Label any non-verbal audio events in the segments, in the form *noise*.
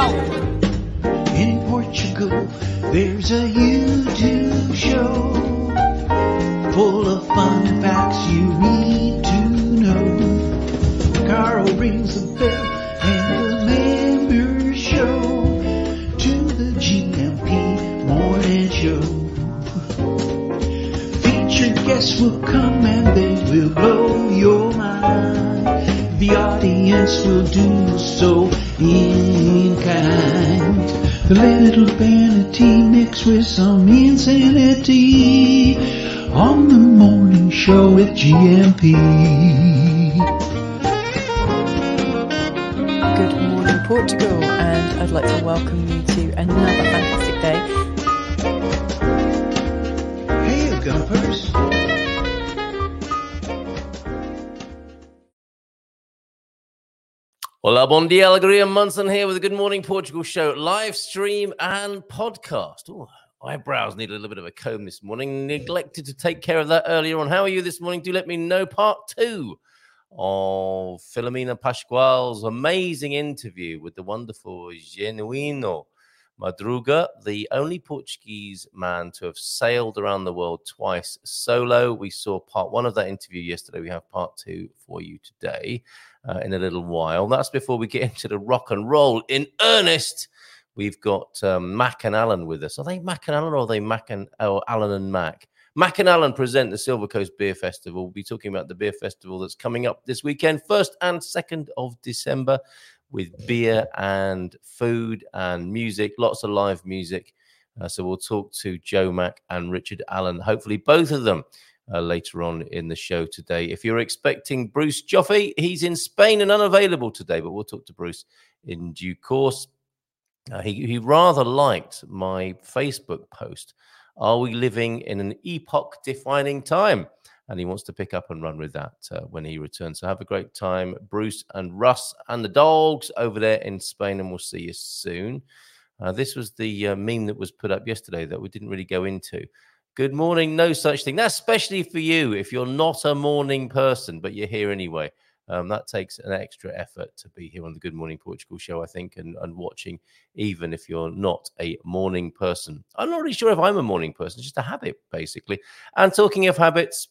In Portugal, there's a YouTube show full of fun facts you need to know. Carl rings the bell and the members show to the GMP morning show. Featured guests will come and they will blow your mind. The audience will do so in kind. The little vanity mixed with some insanity on the morning show with GMP. Good morning, Portugal, and I'd like to welcome you to another fantastic day. Hey, Gumpers. Hola, bon dia, alegria. Munson here with the Good Morning Portugal show, live stream and podcast. Oh, eyebrows need a little bit of a comb this morning. Neglected to take care of that earlier on. How are you this morning? Do let me know. Part two of Filomena Pascual's amazing interview with the wonderful Genuino Madruga, the only Portuguese man to have sailed around the world twice solo. We saw part one of that interview yesterday. We have part two for you today uh, in a little while. That's before we get *laughs* into the rock and roll in earnest. We've got um, Mac and Alan with us. Are they Mac and Alan or are they Mac and oh, Alan and Mac? Mac and Alan present the Silver Coast Beer Festival. We'll be talking about the beer festival that's coming up this weekend, 1st and 2nd of December, with beer and food and music, lots of live music. Uh, so we'll talk to Joe Mack and Richard Allen, hopefully both of them uh, later on in the show today. If you're expecting Bruce Joffe, he's in Spain and unavailable today, but we'll talk to Bruce in due course. Uh, he, he rather liked my Facebook post. Are we living in an epoch defining time? And he wants to pick up and run with that uh, when he returns. So have a great time, Bruce and Russ and the dogs over there in Spain, and we'll see you soon. Uh, this was the uh, meme that was put up yesterday that we didn't really go into. Good morning, no such thing. That's especially for you if you're not a morning person, but you're here anyway. Um, that takes an extra effort to be here on the Good Morning Portugal show, I think, and, and watching, even if you're not a morning person. I'm not really sure if I'm a morning person, it's just a habit, basically. And talking of habits,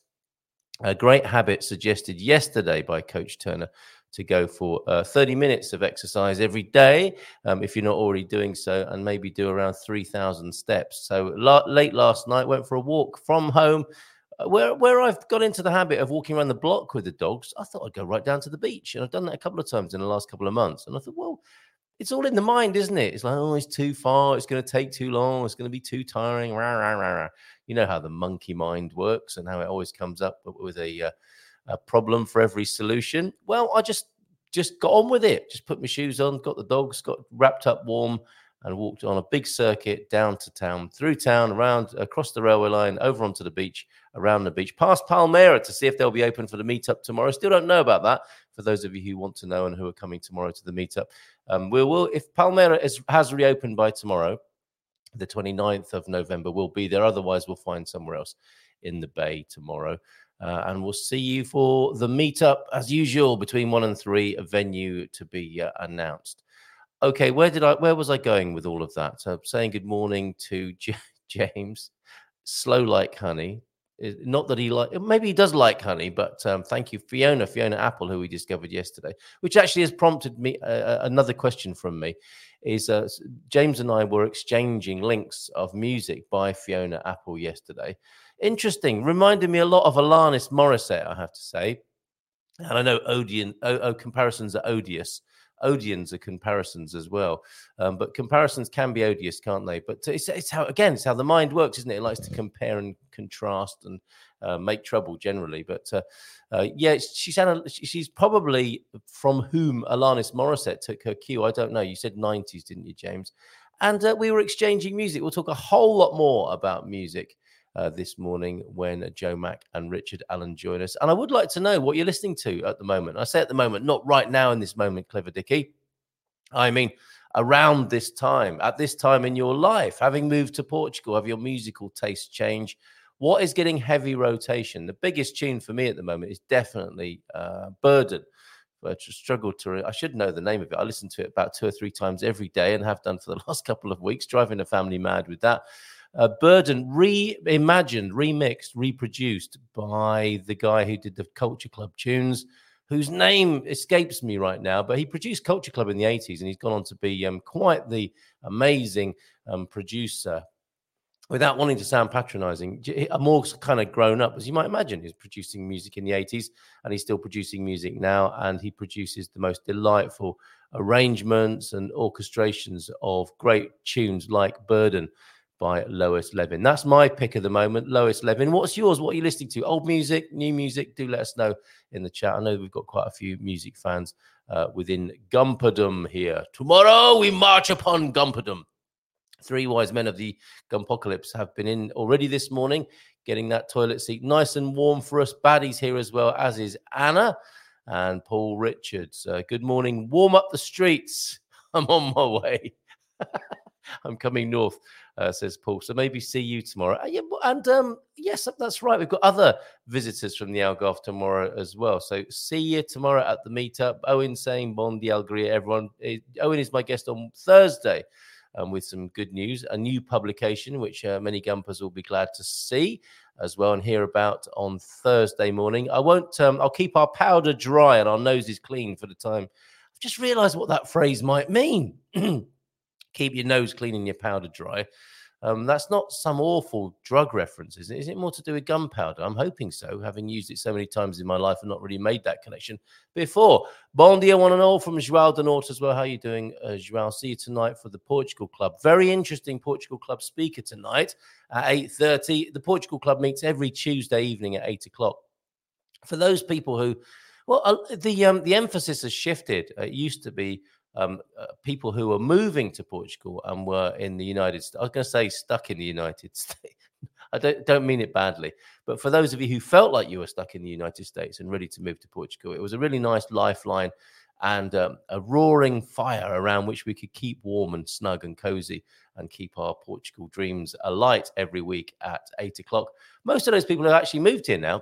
a great habit suggested yesterday by Coach Turner to go for uh, 30 minutes of exercise every day um, if you're not already doing so, and maybe do around 3,000 steps. So la- late last night, went for a walk from home. uh, Where, where I've got into the habit of walking around the block with the dogs, I thought I'd go right down to the beach. And I've done that a couple of times in the last couple of months. And I thought, well, it's all in the mind, isn't it? It's like, oh, it's too far. It's going to take too long. It's going to be too tiring. Rah, rah, rah, rah. You know how the monkey mind works and how it always comes up with a, uh, a problem for every solution. Well, I just just got on with it. Just put my shoes on, got the dogs, got wrapped up warm, and walked on a big circuit down to town, through town, around across the railway line, over onto the beach, around the beach, past Palmera to see if they'll be open for the meetup tomorrow. Still don't know about that. For those of you who want to know and who are coming tomorrow to the meetup, um, we will. If Palmera is, has reopened by tomorrow, the 29th of November, we'll be there. Otherwise, we'll find somewhere else in the bay tomorrow. Uh, and we'll see you for the meetup as usual between one and three, a venue to be uh, announced. Okay, where did I? Where was I going with all of that? So saying good morning to J- *laughs* James, slow like honey. Not that he like, maybe he does like honey, but um, thank you, Fiona, Fiona Apple, who we discovered yesterday, which actually has prompted me uh, another question from me. Is uh, James and I were exchanging links of music by Fiona Apple yesterday. Interesting, reminded me a lot of Alanis Morissette, I have to say. And I know Odeon, oh, oh, comparisons are odious. Odians are comparisons as well. Um, but comparisons can be odious, can't they? But it's, it's how again, it's how the mind works, isn't it? It likes to compare and contrast and uh, make trouble generally. But uh, uh, yeah, she's she's probably from whom Alanis Morissette took her cue. I don't know. You said 90s, didn't you, James? And uh, we were exchanging music. We'll talk a whole lot more about music uh, this morning when Joe Mack and Richard Allen join us. And I would like to know what you're listening to at the moment. I say at the moment, not right now in this moment, Clever Dicky. I mean, around this time, at this time in your life, having moved to Portugal, have your musical taste change? What is getting heavy rotation? The biggest tune for me at the moment is definitely uh, Burden. I struggled to. I should know the name of it. I listen to it about two or three times every day, and have done for the *laughs* last couple of weeks, driving the family mad with that uh, Burden reimagined, remixed, reproduced by the guy who did the Culture Club tunes, whose name escapes me right now, but he produced Culture Club in the 80s and he's gone on to be um, quite the amazing um, producer. Without wanting to sound patronizing, more kind of grown up, as you might imagine. He's producing music in the 80s and he's still producing music now. And he produces the most delightful arrangements and orchestrations of great tunes like Burden by Lois Levin. That's my pick of the moment, Lois Levin. What's yours? What are you listening to? Old music, new music? Do let us know in the chat. I know we've got quite a few music fans uh, within Gumperdom here. Tomorrow we march upon Gumperdom. Three wise men of the Gumpocalypse have been in already this morning, getting that toilet seat nice and warm for us. Baddies here as well, as is Anna and Paul Richards. Uh, good morning. Warm up the streets. *laughs* I'm on my way. *laughs* I'm coming north uh, says Paul. So maybe see you tomorrow. Uh, and um, yes, that's right. We've got other visitors from the Algarve tomorrow as well. So see you tomorrow at the meetup. Owen saying Bon Dialgria, everyone. Owen is my guest on Thursday. Um, with some good news, a new publication which uh, many gumpers will be glad to see as well and hear about on Thursday morning. I won't. Um, I'll keep our powder dry and our noses clean for the time. I've just realised what that phrase might mean. *clears throat* keep your nose clean and your powder dry. Um, that's not some awful drug reference, is it? Is it more to do with gunpowder? I'm hoping so, having used it so many times in my life and not really made that connection before. Bon dia, one and all, from João de Norte as well. How are you doing, uh, João? See you tonight for the Portugal Club. Very interesting Portugal Club speaker tonight at 8.30. The Portugal Club meets every Tuesday evening at 8 o'clock. For those people who, well, uh, the um, the emphasis has shifted. it used to be um, uh, people who were moving to Portugal and were in the United States. I was going to say stuck in the United *laughs* States. I don't, don't mean it badly, but for those of you who felt like you were stuck in the United States and ready to move to Portugal, it was a really nice lifeline and um, a roaring fire around which we could keep warm and snug and cozy and keep our Portugal dreams alight every week at eight o'clock. Most of those people have actually moved here now,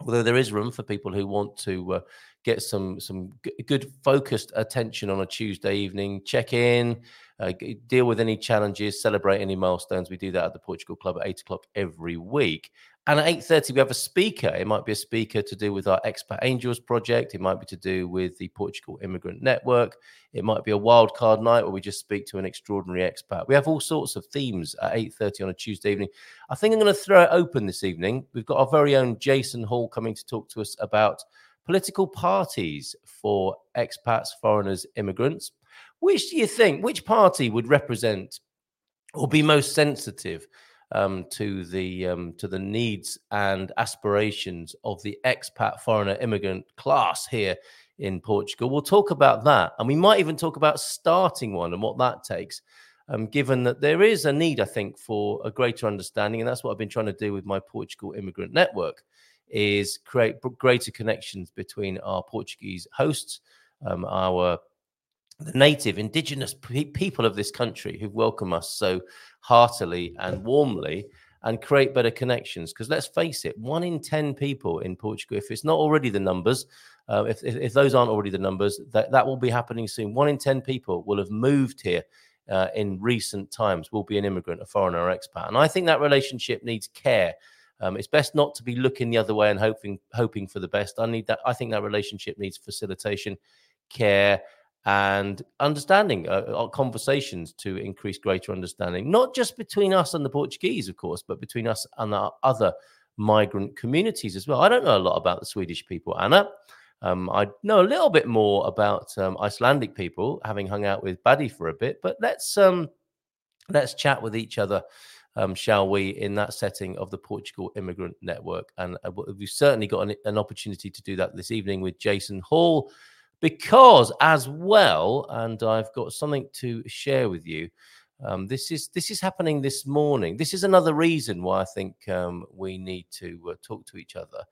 although there is room for people who want to uh, get some some good focused attention on a Tuesday evening. Check in, uh, deal with any challenges, celebrate any milestones. We do that at the Portugal Club at eight o'clock every week. And at eight thirty, we have a speaker. It might be a speaker to do with our Expat Angels project. It might be to do with the Portugal Immigrant Network. It might be a wild card night where we just speak to an extraordinary expat. We have all sorts of themes at eight thirty on a Tuesday evening. I think I'm going to throw it open this evening. We've got our very own Jason Hall coming to talk to us about political parties for expats, foreigners, immigrants. Which do you think, which party would represent or be most sensitive um, to the um, to the needs and aspirations of the expat foreigner immigrant class here in Portugal. We'll talk about that, and we might even talk about starting one and what that takes. Um, given that there is a need, I think, for a greater understanding, and that's what I've been trying to do with my Portugal Immigrant Network is create greater connections between our Portuguese hosts, um, our the native indigenous pe- people of this country who welcome us so heartily and warmly and create better connections because let's face it one in 10 people in portugal if it's not already the numbers uh, if, if, if, those aren't already the numbers that, that will be happening soon one in 10 people will have moved here uh, in recent times will be an immigrant a foreigner or expat and i think that relationship needs care um, it's best not to be looking the other way and hoping hoping for the best. I need that. I think that relationship needs facilitation, care, and understanding. Uh, conversations to increase greater understanding, not just between us and the Portuguese, of course, but between us and our other migrant communities as well. I don't know a lot about the Swedish people, Anna. Um, I know a little bit more about um, Icelandic people, having hung out with Buddy for a bit. But let's um, let's chat with each other, um, shall we, in that setting of the Portugal Immigrant Network. And uh, we've certainly got an, an opportunity to do that this evening with Jason Hall, because as well, and I've got something to share with you. Um, this is this is happening this morning. This is another reason why I think um, we need to uh, talk to each other.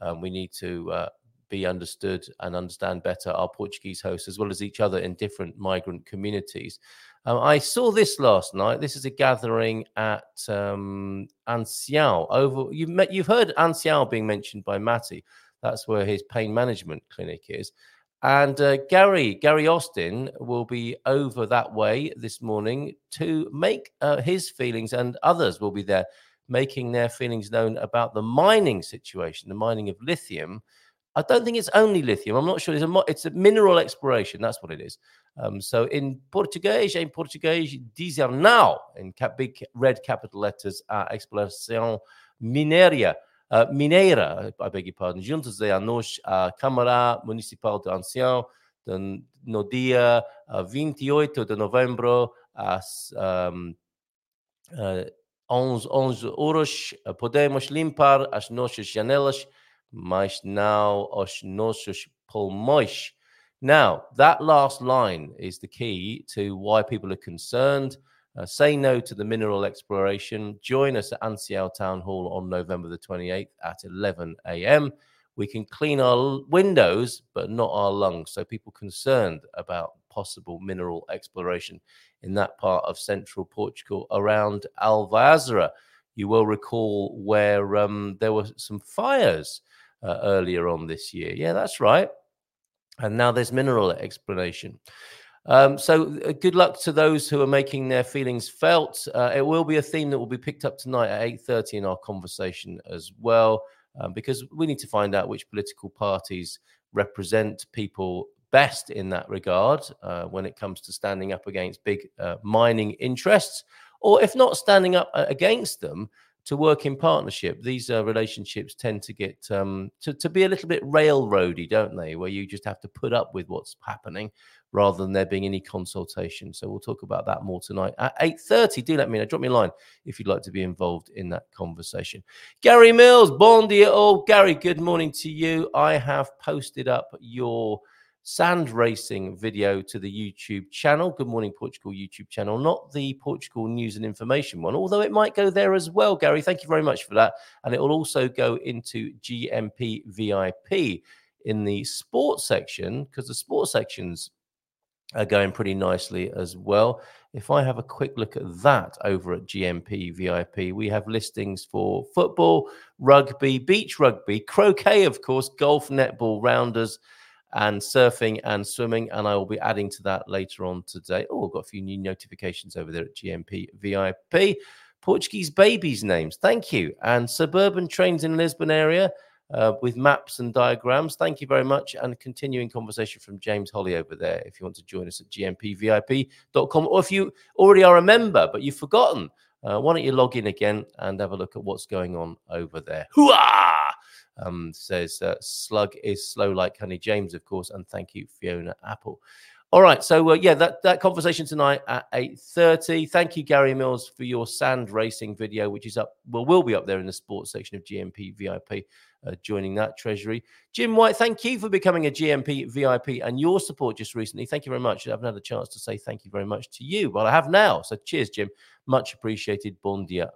Um, we need to uh, be understood and understand better our Portuguese hosts as well as each other in different migrant communities. Um, I saw this last night. This is a gathering at um, Ancião. Over you've met, you've heard Ancião being mentioned by Matty. That's where his pain management clinic is. And uh, Gary Gary Austin will be over that way this morning to make uh, his feelings, and others will be there making their feelings known about the mining situation, the mining of lithium. I don't think it's only lithium. I'm not sure. It's a it's a mineral exploration. That's what it is. Um, so in Portuguese, in Portuguese, dizem now in big red capital letters, uh, exploração minéria, uh, mineira, I beg your pardon, juntas de anos à Câmara Municipal de Ancião, no dia uh, 28 de novembro, às um, uh, 11, 11 horas, podemos limpar as nossas janelas, mas não os nossos pulmões. Now, that last line is the key to why people are concerned. Uh, say no to the mineral exploration. Join us at Ancião Town Hall on November the 28th at 11 a.m. We can clean our windows, but not our lungs. So, people concerned about possible mineral exploration in that part of central Portugal around Alvaiázere. You will recall where um, there were some fires uh, earlier on this year. Yeah, that's right and now there's mineral explanation. Um, so uh, good luck to those who are making their feelings felt. Uh, it will be a theme that will be picked up tonight at 8.30 in our conversation as well, um, because we need to find out which political parties represent people best in that regard uh, when it comes to standing up against big uh, mining interests, or if not standing up uh, against them, to work in partnership. These uh, relationships tend to get um, to, to be a little bit railroady, don't they? Where you just have to put up with what's happening rather than there being any consultation. So we'll talk about that more tonight at 8.30. Do let me know. Drop me a line if you'd like to be involved in that conversation. Gary Mills, bon dia. Oh, Gary, good morning to you. I have posted up your sand racing video to the YouTube channel. Good Morning Portugal YouTube channel, not the Portugal news and information one, although it might go there as well, Gary. Thank you very much for that. And it will also go into GMP VIP in the sports section because the sports sections are going pretty nicely as well. If I have a quick look at that over at GMP VIP, we have listings for football, rugby, beach rugby, croquet, of course, golf, netball, rounders and surfing and swimming. And I will be adding to that later on today. Oh, I've got a few new notifications over there at GMP VIP. Portuguese babies' names. Thank you. And suburban trains in Lisbon area. Uh, with maps and diagrams. Thank you very much. And continuing conversation from James Holly over there. If you want to join us at gmpvip.com, or if you already are a member but you've forgotten, uh, why don't you log in again and have a look at what's going on over there? Hooah! Um, says uh, Slug is slow like Honey James, of course, and thank you, Fiona Apple. All right, so uh, yeah, that, that conversation tonight at eight thirty. Thank you, Gary Mills, for your sand racing video, which is up. Well, will be up there in the sports section of GMP VIP. Uh, joining that treasury, Jim White. Thank you for becoming a GMP VIP and your support just recently. Thank you very much. I haven't had a chance to say thank you very much to you, but I have now. So cheers, Jim. Much appreciated. Bon dia.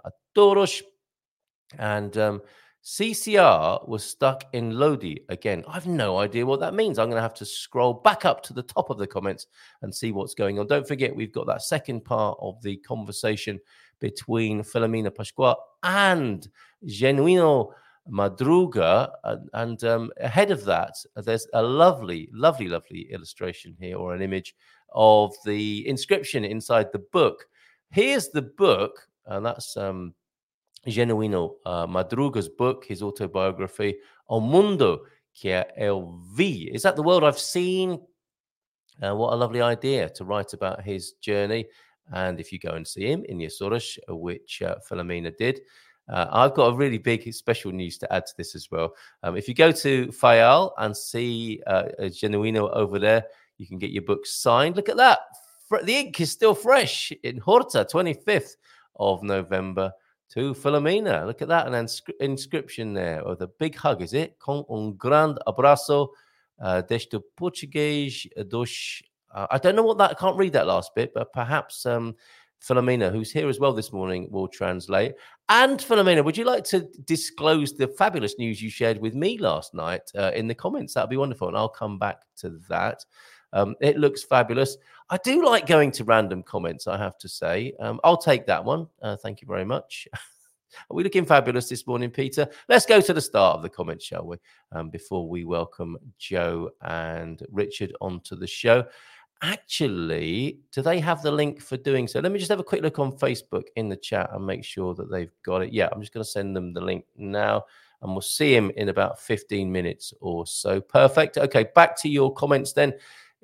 And um, CCR was stuck in Lodi again. I've no idea what that means. I'm going to have to scroll back up to the top of the comments and see what's going on. Don't forget, we've got that second part of the conversation between Filomena Pascual and Genuino Madruga. And, and um, ahead of that, there's a lovely, lovely, lovely illustration here or an image of the inscription inside the book. Here's the book, and that's um, Genuino uh, Madruga's book, his autobiography, O Mundo que eu vi. Is that the world I've seen? Uh, what a lovely idea to write about his journey. And if you go and see him in Açores, which uh, Filomena did, Uh, I've got a really big special news to add to this as well. Um, if you go to Fayal and see uh, Genuino over there, you can get your book signed. Look at that. The ink is still fresh in Horta, 25th of November to Filomena. Look at that. An inscription there, or the big hug, is it? Com un grande abraço uh, deste português dos. Uh, I don't know what that, I can't read that last bit, but perhaps um, Philomena, who's here as well this morning, will translate. And Philomena, would you like to disclose the fabulous news you shared with me last night uh, in the comments? That'd be wonderful. And I'll come back to that. Um, it looks fabulous. I do like going to random comments, I have to say. Um, I'll take that one. Uh, thank you very much. *laughs* Are we looking fabulous this morning, Peter? Let's go to the start of the comments, shall we? Um, before we welcome Joe and Richard onto the show. Actually, do they have the link for doing so? Let me just have a quick look on Facebook in the chat and make sure that they've got it. Yeah, I'm just going to send them the link now and we'll see him in about 15 minutes or so. Perfect. Okay, back to your comments then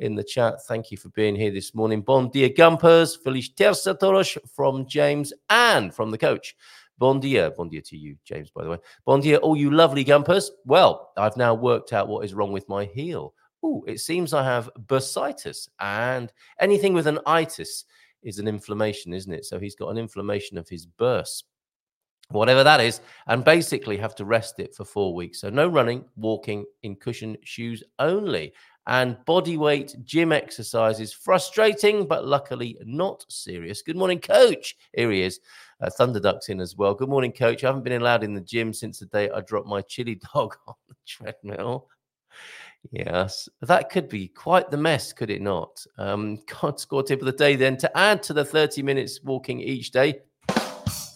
in the chat. Thank you for being here this morning. Bon dia, Gumpers. Feliz terça todos from James and from the coach. Bon dia. Bon dia to you, James, by the way. Bon dia, all you lovely Gumpers. Well, I've now worked out what is wrong with my heel. Oh, it seems I have bursitis, and anything with an itis is an inflammation, isn't it? So he's got an inflammation of his bursa whatever that is, and basically have to rest it for four weeks. So no running, walking in cushion shoes only and body weight gym exercises. Frustrating, but luckily not serious. Good morning, coach. Here he is. Uh, Thunder Ducks in as well. Good morning, coach. I haven't been allowed in the gym since the day I dropped my chili *laughs* dog on the treadmill. Yes, that could be quite the mess, could it not? Um, *laughs* God score tip of the day then to add to the 30 minutes walking each day.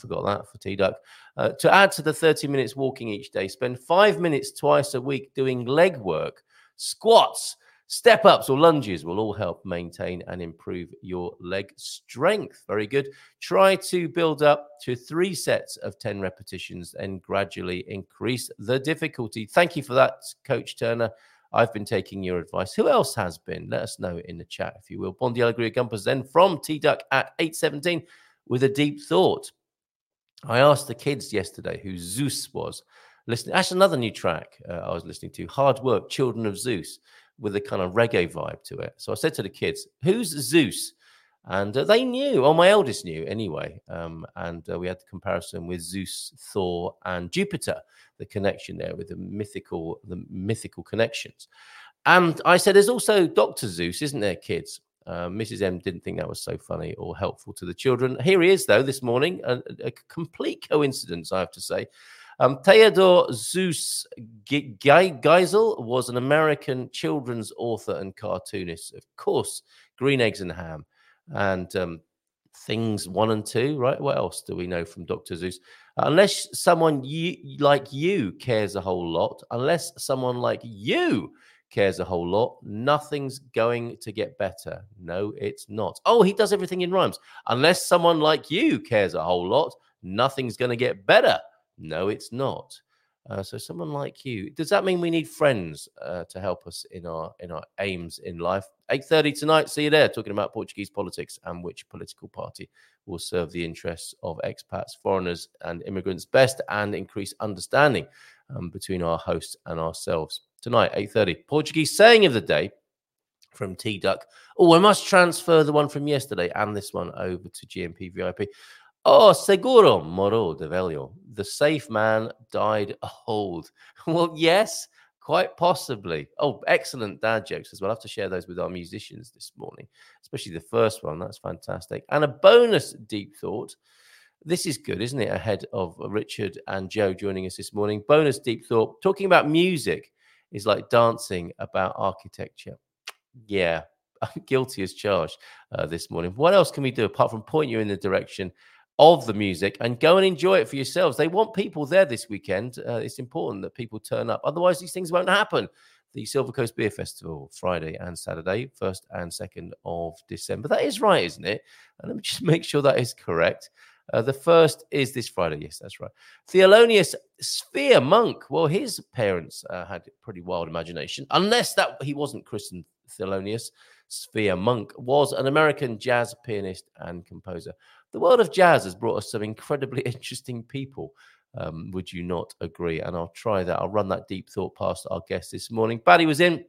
Forgot that for T Duck. Uh, to add to the 30 minutes walking each day, spend five minutes twice a week doing leg work Squats, step ups, or lunges will all help maintain and improve your leg strength. Very good. Try to build up to three sets of 10 repetitions and gradually increase the difficulty. Thank you for that, Coach Turner. I've been taking your advice. Who else has been? Let us know in the chat, if you will. Bondi Alegria Gumpers then from T Duck at 817 with a deep thought. I asked the kids yesterday who Zeus was listening. That's another new track uh, I was listening to. Hard Work, Children of Zeus, with a kind of reggae vibe to it. So I said to the kids, "Who's Zeus?" And uh, they knew. Oh, my eldest knew anyway. Um, and uh, we had the comparison with Zeus, Thor, and Jupiter. The connection there with the mythical, the mythical connections. And I said, "There's also Doctor Seuss, isn't there, kids?" Uh, Mrs. M didn't think that was so funny or helpful to the children. Here he is, though, this morning. A, a complete coincidence, I have to say. Um, Theodore Seuss Geisel was an American children's author and cartoonist. Of course, Green Eggs and Ham and um, Things One and Two, right? What else do we know from Dr. Seuss? Unless someone you, like you cares a whole lot, unless someone like you cares a whole lot, nothing's going to get better. No, it's not. Oh, he does everything in rhymes. Unless someone like you cares a whole lot, nothing's going to get better. No, it's not. Uh, so someone like you, does that mean we need friends uh, to help us in our in our aims in life? Eight thirty tonight. See you there. Talking about Portuguese politics and which political party will serve the interests of expats, foreigners, and immigrants best, and increase understanding um, between our hosts and ourselves tonight. Eight thirty. Portuguese saying of the day from T Duck. Oh, I must transfer the one from yesterday and this one over to GMP VIP. Oh, seguro moró de velho. The safe man died old. *laughs* well, yes, quite possibly. Oh, excellent dad jokes as well. i have to share those with our musicians this morning, especially the first one. That's fantastic. And a bonus deep thought. This is good, isn't it? Ahead of Richard and Joe joining us this morning. Bonus deep thought. Talking about music is like dancing about architecture. Yeah, *laughs* I'm guilty as charged uh, this morning. What else can we do apart from point you in the direction of the music and go and enjoy it for yourselves. They want people there this weekend. Uh, it's important that people turn up. Otherwise, these things won't happen. The Silver Coast Beer Festival, Friday and Saturday, 1st and 2nd of December. That is right, isn't it? And let me *laughs* just make sure that is correct. Uh, the first is this Friday. Yes, that's right. Thelonious Sphere Monk. Well, his parents uh, had pretty wild imagination, unless that he wasn't christened Thelonious. Sphere Monk was an American jazz pianist and composer. The world of jazz has brought us some incredibly *laughs* interesting people. Um, would you not agree? And I'll try that. I'll run that deep thought past our guest this morning. Baddy was in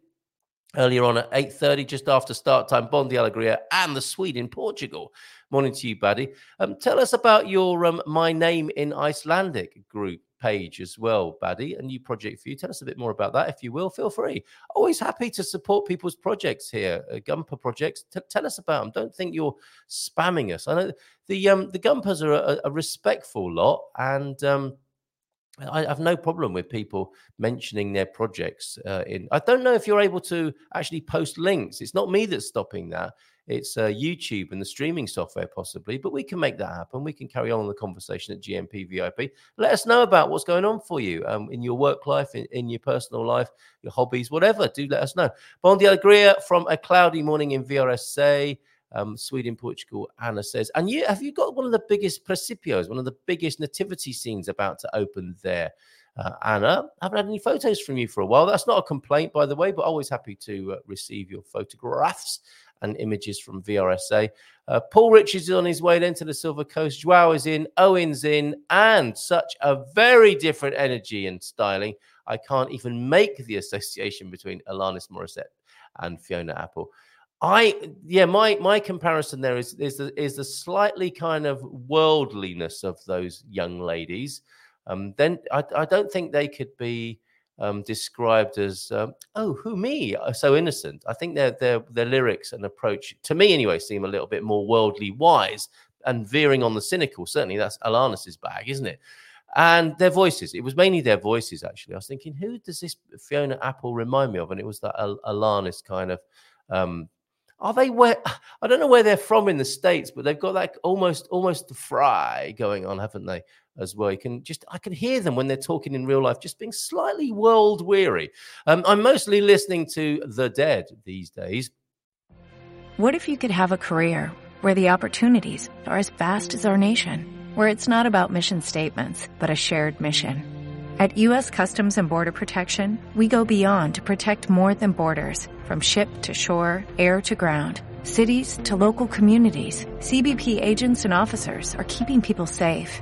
earlier on at 8.30, just after start time, Bondi Alegria and the Swede in Portugal. Morning to you, Buddy. Um, tell us about your um, My Name in Icelandic group page as well, Buddy. a new project for you. Tell us a bit more about that, if you will. Feel free. Always happy to support people's projects here, uh, Gumper projects. T- tell us about them. Don't think you're spamming us. I know the um, the Gumpers are a, a respectful lot, and um, I have no problem with people mentioning their projects. Uh, in I don't know if you're able to actually post links. It's not me that's stopping that. It's uh, YouTube and the streaming software, possibly, but we can make that happen. We can carry on the conversation at GMP VIP. Let us know about what's going on for you um, in your work life, in, in, your personal life, your hobbies, whatever. Do let us know. Bon dia alegria from a cloudy morning in VRSA. Um, Sweden, Portugal, Anna says, and you have you got one of the biggest presépios, one of the biggest nativity scenes about to open there? Uh, Anna, I haven't had any photos from you for a while. That's not a complaint, by the way, but always happy to uh, receive your photographs and images from VRSA. Uh, Paul Richards is on his way then to the Silver Coast. Joao is in, Owen's in, and such a very different energy and styling. I can't even make the association between Alanis Morissette and Fiona Apple. I yeah, my my comparison there is is the is the slightly kind of worldliness of those young ladies. Um, then I, I don't think they could be um, described as um, oh who me? Uh, so innocent. I think their their their lyrics and approach to me anyway seem a little bit more worldly wise and veering on the cynical. Certainly that's alanis's bag isn't it? And their voices it was mainly their voices actually. I was thinking who does this fiona apple remind me of? And it was that Al- alanis kind of um, are they where *sighs* I don't know where they're from in the states, but they've got like almost almost the fry going on, haven't they? As well, you can just I can hear them when they're talking in real life, just being slightly world weary. Um, I'm mostly listening to the Dead these days. What if you could have a career where the opportunities are as vast as our nation, where it's not about mission statements, but a shared mission? At U.S. Customs and Border Protection, we go beyond to protect more than borders from ship to shore, air to ground, cities to local communities. CBP agents and officers are keeping people safe.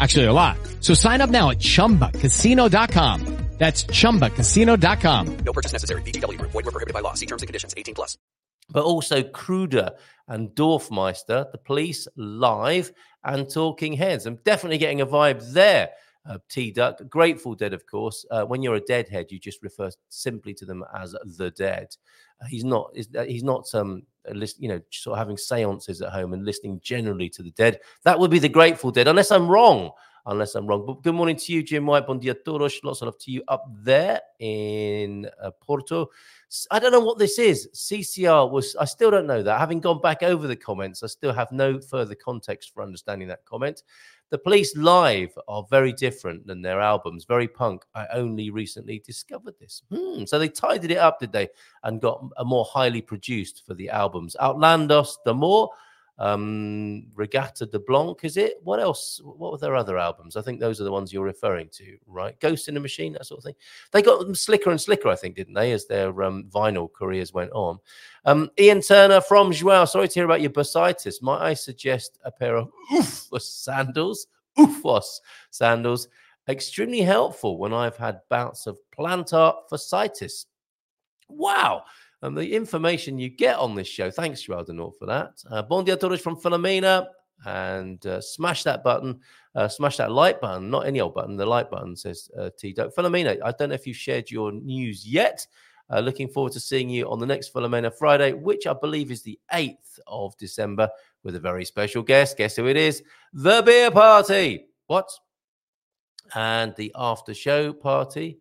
Actually, a lot. So sign up now at chumbacasino.com. That's ChumbaCasino.com. No purchase necessary. VGW. Void were prohibited by law. See terms and conditions. 18 plus. But also Kruder and Dorfmeister, the police live and talking heads. I'm definitely getting a vibe there. Uh, T Duck, Grateful Dead, of course. Uh, when you're a deadhead, you just refer simply to them as the dead. Uh, he's not. He's not um, list, you know, sort of having seances at home and listening generally to the dead. That would be the Grateful Dead, unless I'm wrong unless I'm wrong. But good morning to you, Jim White. Bon dia todos. Lots of love to you up there in uh, Porto. I don't know what this is. CCR was, I still don't know that. Having gone back over the comments, I still have no further context for understanding that comment. The Police live are very different than their albums, very punk. I only recently discovered this. Hmm. So they tidied it up, did they? And got a more highly produced for the albums. Outlandos, the more um, Reggatta de Blanc, is it? What else? What were their other albums? I think those are the ones you're referring to, right? Ghost in the Machine, that sort of thing. They got them slicker and slicker, I think, didn't they, as their um, vinyl careers went on. Um, Ian Turner from Joao. Sorry to hear about your bursitis. Might I suggest a pair of Oofos sandals? Oofos sandals. Extremely helpful when I've had bouts of plantar fasciitis. Wow and the information you get on this show. Thanks, Denort, for that. Uh, bon dia todos from Philomena. And uh, smash that button, uh, smash that like button, not any old button, the like button says uh, T. Philomena, I don't know if you've shared your news yet. Uh, looking forward to seeing you on the next Philomena Friday, which I believe is the 8th of December, with a very special guest. Guess who it is? The beer party. What? And the after show party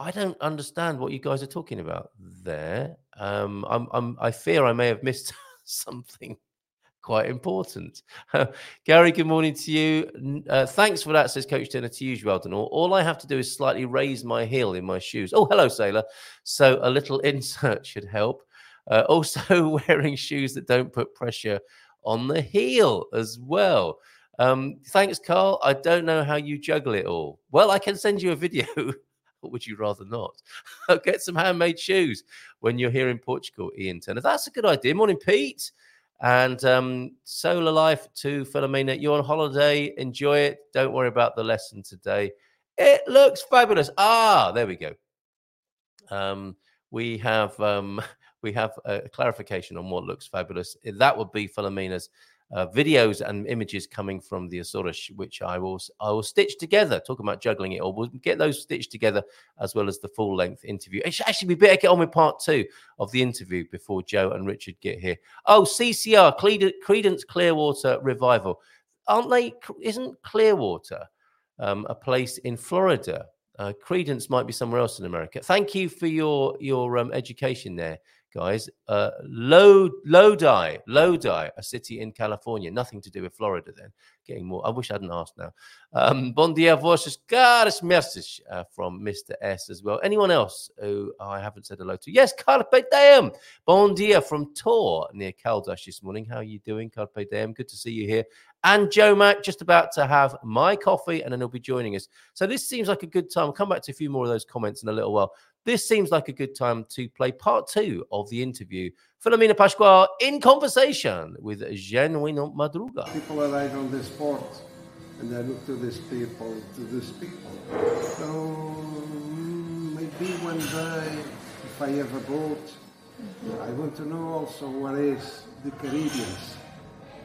I don't understand what you guys are talking about there. Um, I'm, I'm, I fear I may have missed *laughs* something quite important. *laughs* Gary, good morning to you. Uh, thanks for that, says Coach Turner to you. All, all I have to do is slightly raise my heel in my shoes. Oh, hello, sailor. So a little *laughs* insert should help. Uh, also, wearing shoes that don't put pressure on the heel as well. Um, thanks, Carl. I don't know how you juggle it all. Well, I can send you a video. Or would you rather not? *laughs* Get some handmade shoes when you're here in Portugal, Ian Turner. That's a good idea. Morning, Pete. And um, solar life to Philomena. You're on holiday. Enjoy it. Don't worry about the lesson today. It looks fabulous. Ah, there we go. Um, we have um, *laughs* we have a clarification on what looks fabulous. That would be Philomena's uh, videos and images coming from the Azores, which I will I will stitch together. Talking about juggling it all, we'll get those stitched together as well as the full length interview. Actually be better get on with part two of the interview before Joe and Richard get here. Oh, CCR Creedence Clearwater Revival, aren't they? Isn't Clearwater um, a place in Florida? Uh, Creedence might be somewhere else in America. Thank you for your your um, education there, guys. Uh, Lo- Lodi, Lodi, a city in California, nothing to do with Florida. Then getting more. I wish I hadn't asked now. Um, bon dia, vossas caras message uh, from Mr. S as well. Anyone else who I haven't said hello to? Yes, Carpe Diem. Bon dia from Tor near Caldas this morning. How are you doing, Carpe Diem? Good to see you here. And Joe Mac just about to have my coffee, and then he'll be joining us. So this seems like a good time. I'll come back to a few more of those comments in a little while. This seems like a good time to play part two of the interview. Filomena Pascual in conversation with Genuino Madruga. People arrive on this port and I look to these people, to these people. So mm, maybe one day, if I have a boat, I want to know also what is the Caribbeans.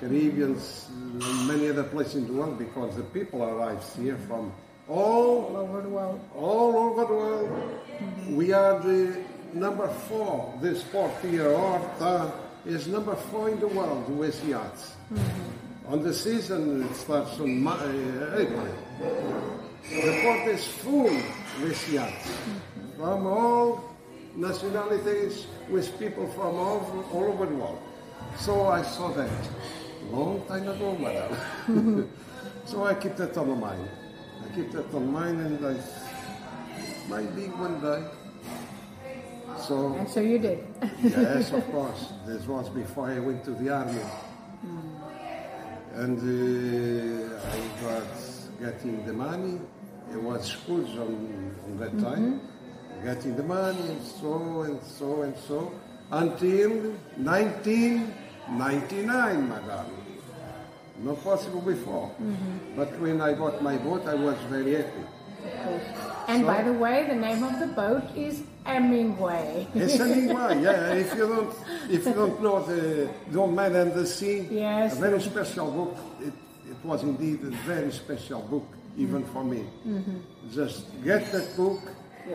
Caribbeans, uh, many other places in the world, because the people arrive here from all over the world. All over the world. We are the number four. This port here, Horta, is number four in the world with yachts. Mm-hmm. On the season, it starts on uh, April. The port is full with yachts mm-hmm. from all nationalities, with people from all, all over the world. So I saw that long time ago, madam. Mm-hmm. *laughs* so I keep that on my mind. I keep that on mind, and I might be one day. So And so you did. *laughs* yes, of *laughs* course. This was before I went to the army. And uh, I got getting the money. It was schools on, on that time. Getting the money and so and so and so until 1999, madam. Not possible before. Mm-hmm. But when I got my boat, I was very happy. And by the way, the name of the boat is Hemingway. It's Hemingway, yeah. *laughs* If you don't, if you don't know the, the Old Man and the Sea, Yes. a very special book. It, it was indeed a very special book, even mm-hmm. for me. Mm-hmm. Just get that book,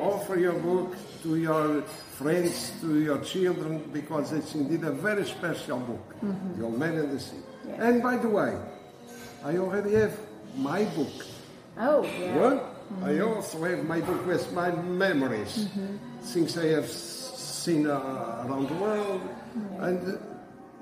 offer your book to your friends, to your children, because it's indeed a very special book, The Old Man and the Sea. And by the way, I already have my book. Oh, yeah. What? I also have my book with my memories, things I have seen uh, around the world, and uh,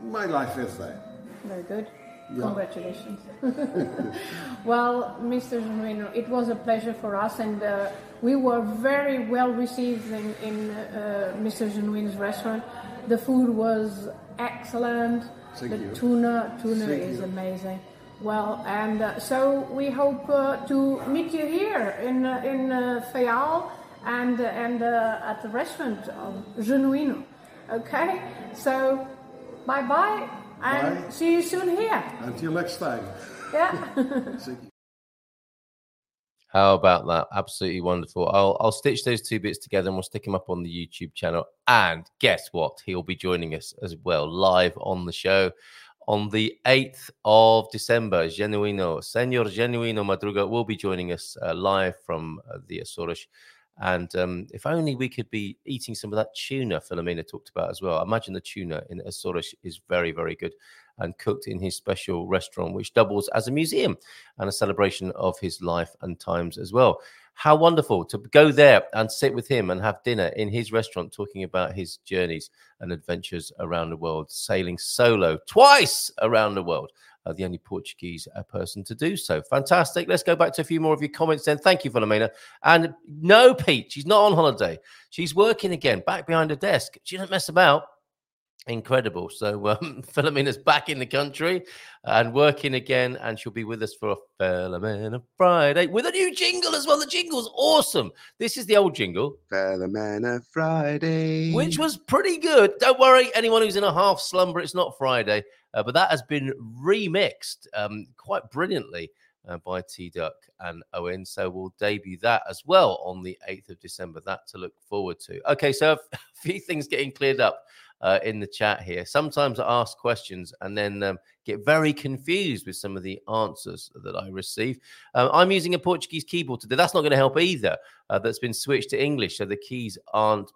my life is there. Very good. Yeah. Congratulations. *laughs* well, Mr. Genuino, it was a pleasure for us, and uh, we were very well received in, in uh, Mr. Genuino's restaurant. The food was excellent. Thank the you. tuna, tuna Thank is you. amazing. Well, and uh, so we hope uh, to meet you here in uh, in uh, Fayal and uh, and uh, at the restaurant of Genuino. Okay, so bye bye and Bye. see you soon here. Until next time. Yeah. *laughs* How about that? Absolutely wonderful. I'll I'll stitch those two bits together and we'll stick them up on the YouTube channel. And guess what? He'll be joining us as well live on the show on the 8th of December. Genuino, Senor Genuino Madruga will be joining us uh, live from uh, the Azores. And um, if only we could be eating some of that tuna Philomena talked about as well. I imagine the tuna in Azores is very, very good. And cooked in his special restaurant, which doubles as a museum and a celebration of his life and times as well. How wonderful to go there and sit with him and have dinner in his restaurant, talking about his journeys and adventures around the world, sailing solo twice around the world. Uh, the only Portuguese uh, person to do so. Fantastic. Let's go back to a few more of your comments then. Thank you, Philomena. And no, Pete, she's not on holiday. She's working again, back behind her desk. She doesn't mess about. Incredible. So um, *laughs* Philomena's back in the country and working again, and she'll be with us for a Philomena Friday with a new jingle as well. The jingle's awesome. This is the old jingle, Philomena Friday, which was pretty good. Don't worry, anyone who's in a half slumber, it's not Friday, uh, but that has been remixed um, quite brilliantly. Uh, by T Duck and Owen. So we'll debut that as well on the 8th of December. That to look forward to. Okay, so a *laughs* few things getting cleared up uh, in the chat here. Sometimes I ask questions and then um, get very confused with some of the answers that I receive. Um, I'm using a Portuguese keyboard today. That's not going to help either. Uh, that's been switched to English, so the keys aren't.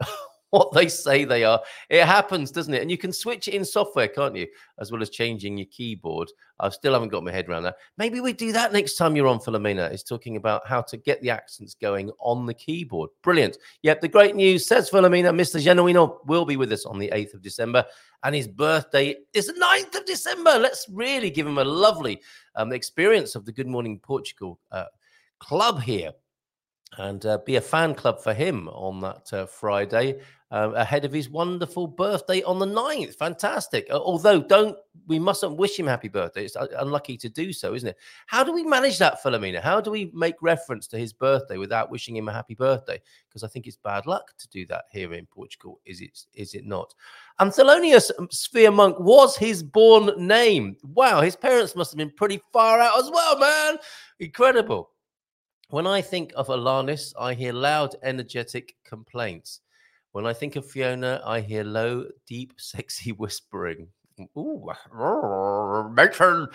*laughs* *laughs* what they say they are. It happens, doesn't it? And you can switch it in software, can't you? As well as changing your keyboard. I still haven't got my head around that. Maybe we do that next time you're on Philomena, is talking about how to get the accents going on the keyboard. Brilliant. Yep, the great news says Philomena, Mr. Genuino will be with us on the 8th of December, and his birthday is the 9th of December. Let's really give him a lovely um, experience of the Good Morning Portugal uh, club here and uh, be a fan club for him on that uh, Friday uh, ahead of his wonderful birthday on the 9th. Fantastic. Although, don't we mustn't wish him happy birthday. It's uh, unlucky to do so, isn't it? How do we manage that, Philomena? How do we make reference to his birthday without wishing him a happy birthday? Because I think it's bad luck to do that here in Portugal. Is it? Is it not? And Thelonious Sphere Monk was his born name. Wow, his parents must have been pretty far out as well, man. Incredible. When I think of Alanis, I hear loud, energetic complaints. When I think of Fiona, I hear low, deep, *laughs* sexy whispering. Ooh, *laughs* matron.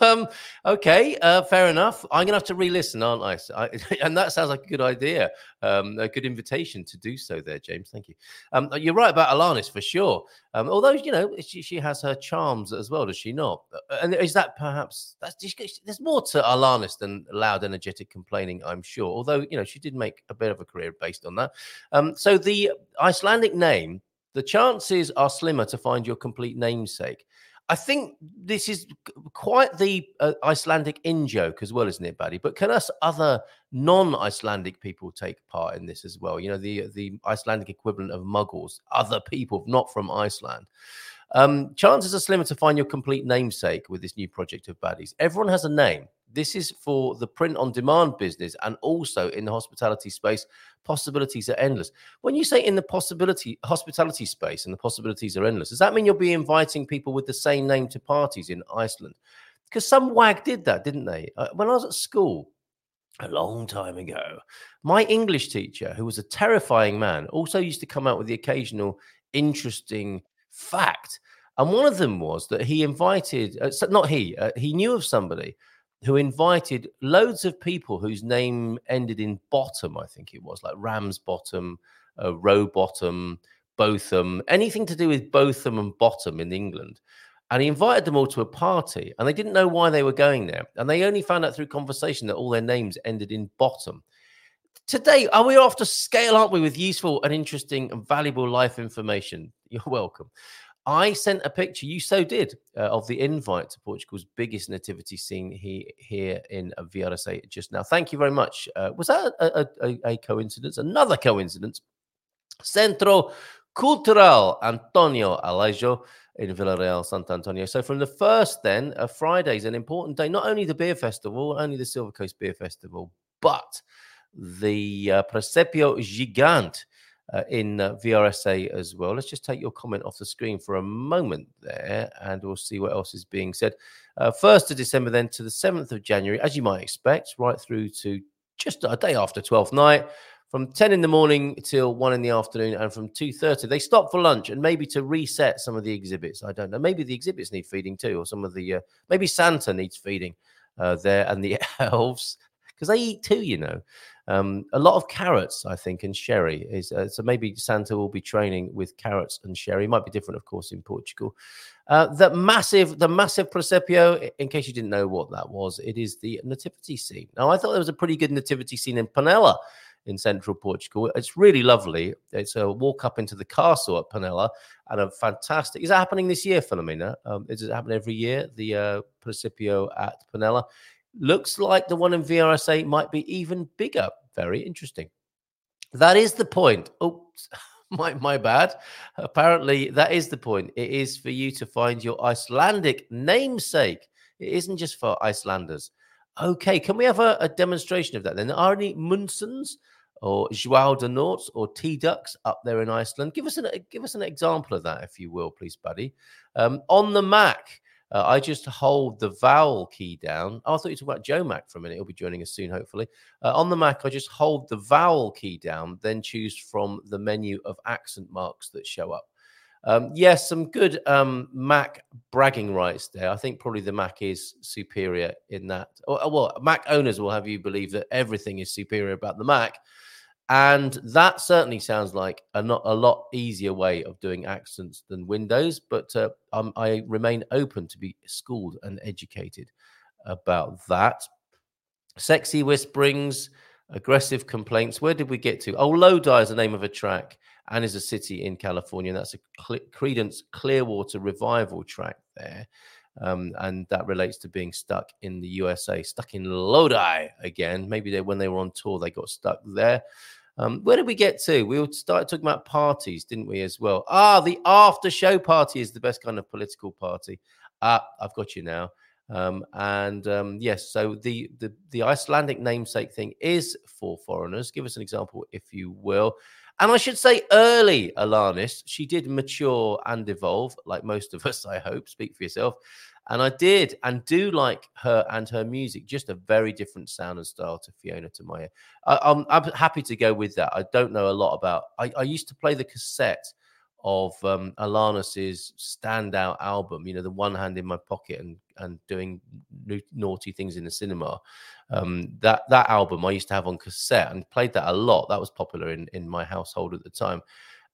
Um, okay, uh, fair enough. I'm gonna have to re-listen, aren't I? I? *laughs* And that sounds like a good idea, um, a good invitation to do so. There, James. Thank you. Um, you're right about Alanis for sure. Um, although you know she, she has her charms as well, does she not? Uh, and is that perhaps that's there's more to Alanis than loud, energetic complaining? I'm sure. Although you know she did make a bit of a career based on that. Um, so the Icelandic name the chances are slimmer to find your complete namesake. I think this is quite the uh, Icelandic in joke as well, isn't it, Buddy? But can us other non-Icelandic people take part in this as well? You know, the the Icelandic equivalent of Muggles, other people not from Iceland. Um, chances are slimmer to find your complete namesake with this new project of Baddies. Everyone has a name. This is for the print on demand business and also in the hospitality space. Possibilities are endless. When you say in the possibility hospitality space and the possibilities are endless, does that mean you'll be inviting people with the same name to parties in Iceland? Because some wag did that, didn't they? Uh, when I was at school, a long time ago. My English teacher, who was a terrifying man, also used to come out with the occasional interesting fact. And one of them was that he invited, uh, not he, uh, he knew of somebody who invited loads of people whose name ended in bottom, I think it was, like Ramsbottom, uh, Rowbottom, Botham, anything to do with Botham and Bottom in England. And he invited them all to a party, and they didn't know why they were going there. And they only found out through conversation that all their names ended in bottom. Today, are we off to scale, aren't we, with useful and interesting and valuable life information? *laughs* You're welcome. I sent a picture, you so did, uh, of the invite to Portugal's biggest nativity scene he, here in VRSA just now. Thank you very much. Uh, was that a, a, a, coincidence? Another coincidence. Centro Cultural Antonio Aleixo in Villarreal, Santo Antonio. So from the first then, uh, Friday is an important day, not only the beer festival, only the Silver Coast Beer Festival, but the uh, Presépio Gigante uh, in uh, VRSA as well. Let's just take your comment off the screen for a moment there, and we'll see what else is being said. Uh, 1st of December, then to the 7th of January, as you might expect, right through to just a day after 12th night. From 10 in the morning till 1 in the afternoon, and from 2.30, they stop for lunch and maybe to reset some of the exhibits. I don't know. Maybe the exhibits need feeding too, or some of the, uh, maybe Santa needs feeding uh, there and the *laughs* elves because they eat too, you know. Um, a lot of carrots, I think, and sherry is uh, so maybe Santa will be training with carrots and sherry. Might be different, of course, in Portugal. Uh, the massive, the massive Presépio. In case you didn't know what that was, it is the nativity scene. Now, I thought there was a pretty good nativity scene in Penela in central Portugal. It's really lovely. It's a walk up into the castle at Penela and a fantastic. Is that happening this year, Philomena? Um, is it happening every year? The uh, Principio at Penela looks like the one in VRSA might be even bigger. Very interesting. That is the point. Oh, *laughs* my my bad. Apparently, that is the point. It is for you to find your Icelandic namesake. It isn't just for Icelanders. Okay, can we have a, a demonstration of that then? Are any Munsons or Joao de Norts or T Ducks up there in Iceland? Give us an give us an example of that, if you will, please, buddy. Um, on the Mac, uh, I just hold the vowel key down. Oh, I thought you were talking about Joe Mac for a minute. He'll be joining us soon, hopefully. Uh, on the Mac, I just hold the vowel key down, then choose from the menu of accent marks that show up. Um, yes, some good um, Mac bragging rights there. I think probably the Mac is superior in that. well, Mac owners will have you believe that everything is superior about the Mac. And that certainly sounds like a not a lot easier way of doing accents than Windows, but uh, um, I remain open to be schooled and educated about that. Sexy whisperings, aggressive complaints. Where did we get to? Oh, Lodi is the name of a track and is a city in California. And that's a Creedence Clearwater revival track there. Um, and that relates to being stuck in the USA, stuck in Lodi again. Maybe they, when they were on tour, they got stuck there. Um, where did we get to? We started talking about parties, didn't we, as well? Ah, the after show party is the best kind of political party. Ah, I've got you now. Um, and um, yes, so the, the the Icelandic namesake thing is for foreigners. Give us an example, if you will. And I should say, early Alanis, she did mature and evolve, like most of *laughs* us, I hope. Speak for yourself. And I did and do like her and her music, just a very different sound and style to Fiona Tamaya. I, I'm, I'm happy to go with that. I don't know a lot about. I, I used to play the cassette of um, Alanis's standout album. You know, the one hand in my pocket and and doing naughty things in the cinema. Um, that that album I used to have on cassette and played that a lot. That was popular in in my household at the time.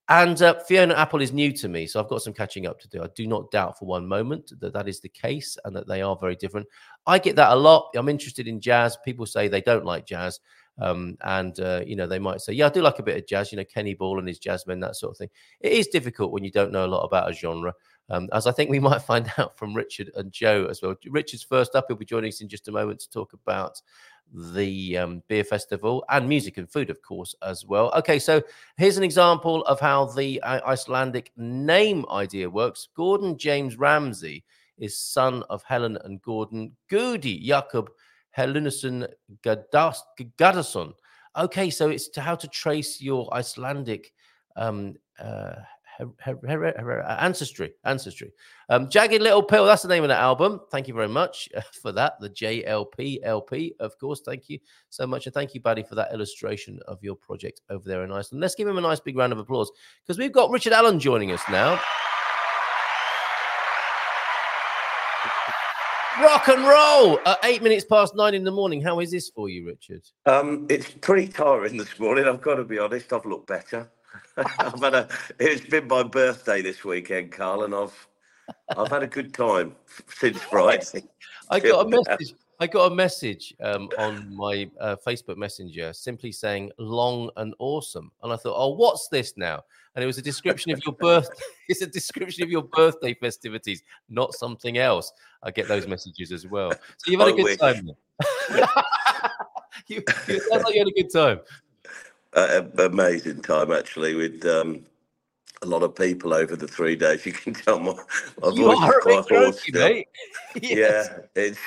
And uh, Fiona Apple is new to me, so I've got some catching up to do. I do not doubt for one moment that that is the case and that they are very different. I get that a lot. I'm interested in jazz. People say they don't like jazz. Um, and uh, you know they might say, "Yeah, I do like a bit of jazz." You know, Kenny Ball and his jazzmen, that sort of thing. It is difficult when you don't know a lot about a genre, um, as I think we *laughs* might find out from Richard and Joe as well. Richard's first up; he'll be joining us in just a moment to talk about the um, beer festival and music and food, of course, as well. Okay, so here's an example of how the uh, Icelandic name idea works. Gordon James Ramsay is son of Helen and Gordon Goody Jakob Helunason Gaddason. Okay, so it's to how to trace your Icelandic um, uh, her, her, her, ancestry. Ancestry. Um, Jagged Little Pill. That's the name of the album. Thank you very much uh, *laughs* for that. The JLP LP, of course. Thank you so much, and thank you, Buddy, for that illustration of your project over there in Iceland. Let's give him a nice big round of applause because we've got Richard Allen joining us now. Rock and roll at eight minutes past nine in the morning. How is this for you, Richard? Um, it's pretty tiring this morning. I've got to be honest. I've looked better. *laughs* I've had a. It's been my birthday this weekend, Carl, and I've I've had a good time since *laughs* Friday. I got a message. I got a message um, on my uh, Facebook Messenger simply saying "long and awesome," and I thought, "Oh, what's this now?" And it was a description of your birth. *laughs* it's a description of your birthday festivities, not something else. I get those messages as well. So you've had I a good wish. time. *laughs* you, you sound like you had a good time *laughs* uh, amazing time actually with um, a lot of people over the three days. *laughs* You can tell my, my voice is quite hoarse. *laughs* *laughs* yes. Yeah, it's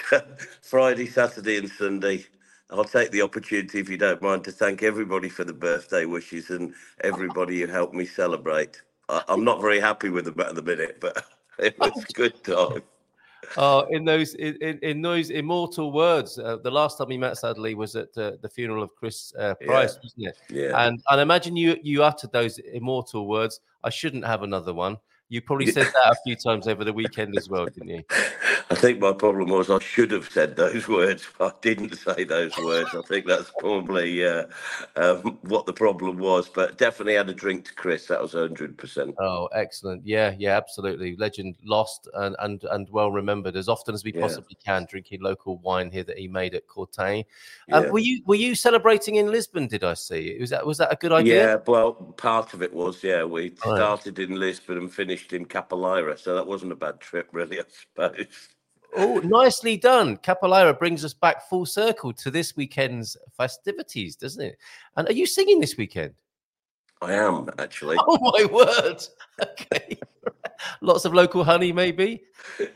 Friday, Saturday, and Sunday. I'll take the opportunity, if you don't mind, to thank everybody for the birthday wishes and everybody who helped me celebrate. I, am not very happy with them at the minute, but it was a good time. Oh, in those in, in those immortal words, uh, the last time we met, sadly, was at uh, the funeral of Chris uh, Price, yeah. wasn't it? Yeah. And and imagine you you uttered those immortal words. I shouldn't have another one. You probably said that a few times over the weekend as well, didn't you? *laughs* I think my problem was I should have said those *laughs* words. I didn't say those words. I think that's probably uh, um, what the problem was. But definitely had a drink to Chris. That was hundred percent. Oh, excellent! Yeah, yeah, absolutely. Legend lost and and and well remembered as often as we Yeah. possibly can. Drinking local wine here that he made at Courtain. Um, Yeah. Were you were you celebrating in Lisbon? Did I see? Was that was that a good idea? Yeah, well, part of it was, yeah. We Right. started in Lisbon and finished in Capilira, so that wasn't a bad trip, really, *laughs* I suppose. Oh, nicely done. Capolira brings us back full circle to this weekend's festivities, doesn't it? And are you singing this weekend? I am, actually. *laughs* Oh my word. *laughs* Okay. Lots of local honey, maybe.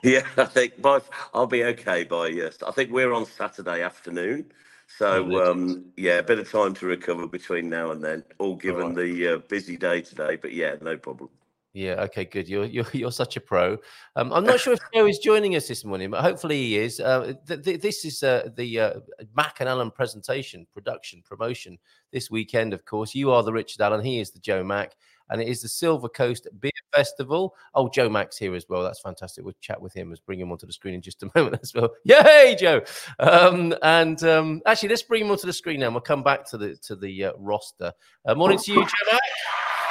Yeah, I think by I'll be okay by yes. I think we're on Saturday afternoon, so Oh, um, yeah, a bit of time to recover between now and then. All given the uh, busy day today, but yeah, no problem. Yeah. Okay. Good. You're you're *laughs* you're such a pro. Um, I'm not sure if Joe is joining us this morning, but hopefully he is. Uh, th- th- this is uh, the uh, Mac and Allen presentation, production, promotion this weekend. Of course, you are the Richard Allen. He is the Joe Mac, and it is the Silver Coast Beer Festival. Oh, Joe Mac's here as well. That's fantastic. We'll chat with him. Let's bring him onto the screen in just a *laughs* moment as well. Yay, Joe! Um, and um, actually, let's bring him onto the screen now. and We'll come back to the to the uh, roster. Uh, morning to you, Joe Mac.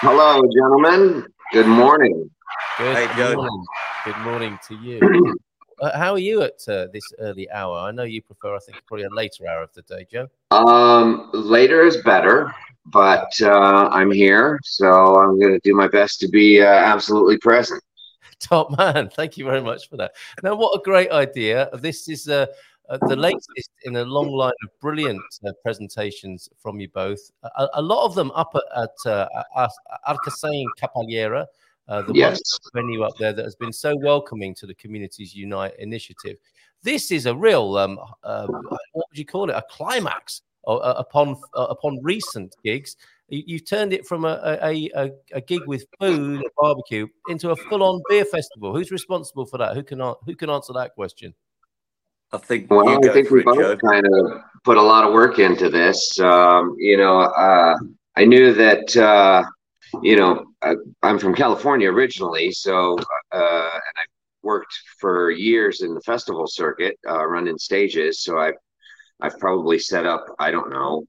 Hello, gentlemen. Good morning. Good Hey, Joe. morning. Good morning to you. *clears throat* uh, how are you at uh, this early hour? I know you prefer, I think, probably a later hour of the day, Joe. Um, later is better, but uh, I'm here, so I'm going to do my best to be uh, absolutely present. *laughs* Top man. Thank you very much for that. Now, what a great idea. This is uh, uh, the latest in a long line of brilliant uh, presentations from you both. A, a lot of them up at, at uh, Ar- Arcasane Capaliera, uh, the Yes. venue up there that has been so welcoming to the Communities Unite initiative. This is a real, um, uh, what would you call it, a climax uh, uh, upon uh, upon recent gigs. You, you've turned it from a, a, a, a gig with food, a barbecue, into a full-on beer festival. Who's responsible for that? Who can who can answer that question? I think Well, I think we it, Joe. both kind of put a lot of work into this. Um, you know, uh, I knew that, uh, you know, I, I'm from California originally, so, uh, and I worked for years in the festival circuit, uh, running stages. So I've, I've probably set up, I don't know,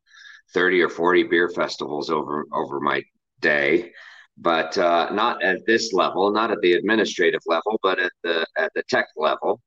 30 or 40 beer festivals over, over my day. But uh, not at this level, not at the administrative level, but at the at the tech level.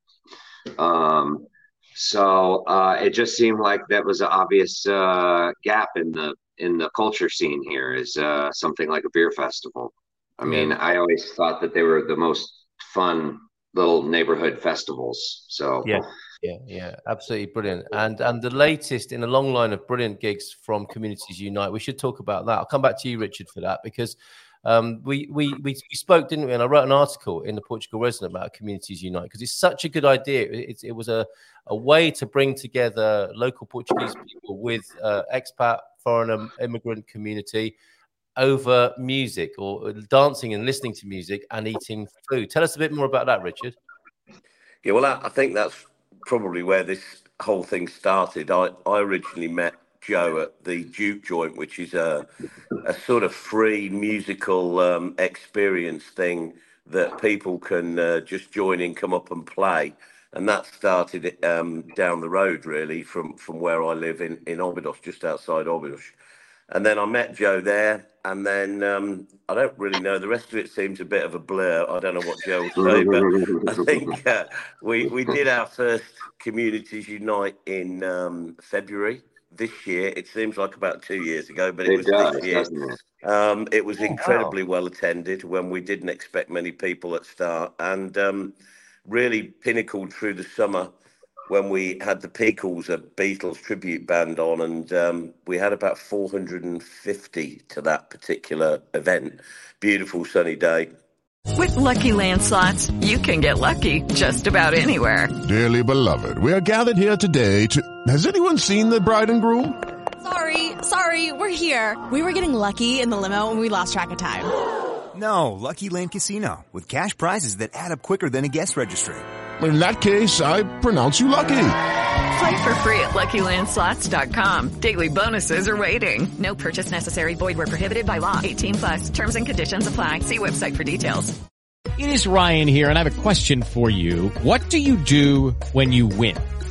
Um, so uh, it just seemed like that was an obvious uh, gap in the in the culture scene here is uh, something like a beer festival. I mean, I always thought that they were the most fun little neighborhood festivals. So Yeah, yeah, yeah, absolutely brilliant. And and the latest in a long line of brilliant gigs from Communities Unite. We should talk about that. I'll come back to you, Richard, for that because um, we, we we spoke, didn't we? And I wrote an article in the Portugal Resident about Communities Unite because it's such a good idea. It, it was a a way to bring together local Portuguese people with uh, expat, foreigner, immigrant community over music or dancing and listening to music and eating food. Tell us a bit more about that, Richard. Yeah, well, I, I think that's probably where this whole thing started. I, I originally met Joe at the Duke Joint, which is a, a sort of free musical um, experience thing that people can uh, just join in, come up and play. And that started um, down the road, really, from, from where I live in, in Obidos, just outside Obidos. And then I met Joe there, and then um, I don't really know. The rest of it seems a bit of a blur. I don't know what Joe will say, but I think uh, we we did our first Communities Unite in um, February this year. It seems like about two years ago, but it, It was does, this year. it? Um, it was Oh, wow. incredibly well attended when we didn't expect many people at start, and um, really pinnacled through the summer when we had the Peakles, a Beatles tribute band on, and um, we had about 450 to that particular event. Beautiful sunny day. With Lucky Land slots, you can get lucky just about anywhere. Dearly beloved, we are gathered here today to. Has anyone seen the bride and groom? Sorry, sorry, we're here. We were getting lucky in the limo and we lost track of time. No, Lucky Land Casino, with cash prizes that add up quicker than a guest registry. In that case, I pronounce you lucky. Play for free at LuckyLandSlots.com. Daily bonuses are waiting. No purchase necessary. Void where prohibited by law. 18 plus. Terms and conditions apply. See website for details. It is Ryan here, and I have a question for you. What do you do when you win?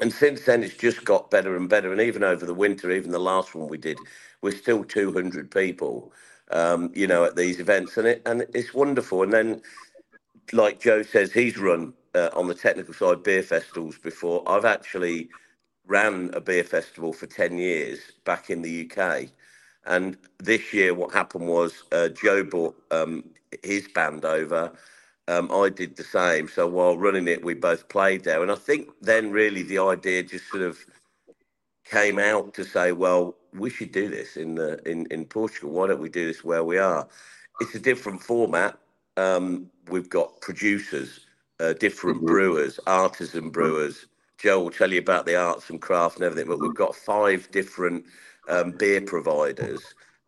And since then, it's just got better and better. And even over the winter, even the last one we did, we're still 200 people, um, you know, at these events. And, it, and it's wonderful. And then, like Joe says, he's run uh, on the technical side beer festivals before. I've actually ran a beer festival for 10 years back in the UK. And this year, what happened was uh, Joe brought um, his band over. Um, I did the same. So while running it, we both played there. And I think then really the idea just sort of came out to say, well, we should do this in the in, in Portugal. Why don't we do this where we are? It's a different format. Um, we've got producers, uh, different brewers, artisan brewers. Joe will tell you about the arts and crafts and everything, but we've got five different um, beer providers.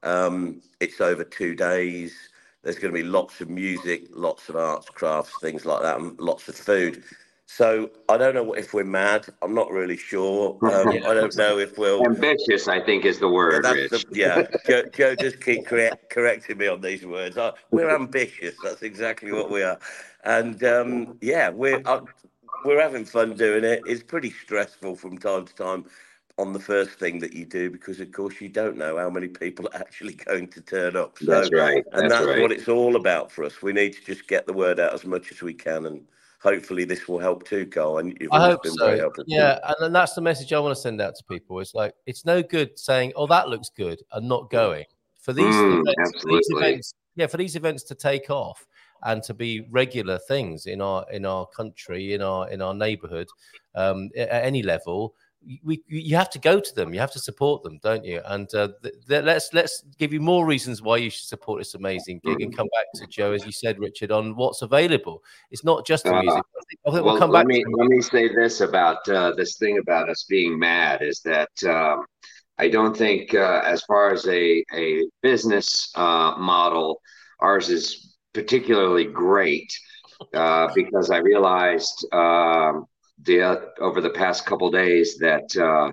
Um, it's over two days. There's going to be lots of music, lots of arts, crafts, things like that, and lots of food. So I don't know if we're mad. I'm not really sure. *laughs* Um, I don't know if we'll. Ambitious, I think, is the word. Yeah, Rich. the, yeah. *laughs* Joe, Joe just keep correct, correcting me on these words. Uh, we're ambitious. That's exactly what we are. And um, yeah, we're uh, we're having fun doing it. It's pretty stressful from time to time on the first thing that you do because, of course, you don't know how many people are actually *laughs* going to turn up. So, That's right. And That's that's right. what it's all about for us. We need to just get the word out as much as we can and. Hopefully this will help too, Carl. And you've I hope been very so. helpful. Yeah, and then that's the message I want to send out to people. It's like it's no good saying, "Oh, that looks good," and not going for these, Mm, events, for these events. Yeah, for these events to take off and to be regular things in our in our country, in our in our neighborhood, um, at any level. We, you have to go to them. You have to support them, don't you? And uh, th- th- let's let's give you more reasons why you should support this amazing gig, and come back to Joe, as you said, Richard, on what's available. It's not just the Uh, music. I think, well, let back. me let me say this about uh, this thing about us being mad is that um, I don't think, uh, as far as a a business uh, model, ours is particularly great uh, because I realized um, the uh, over the past couple days that uh,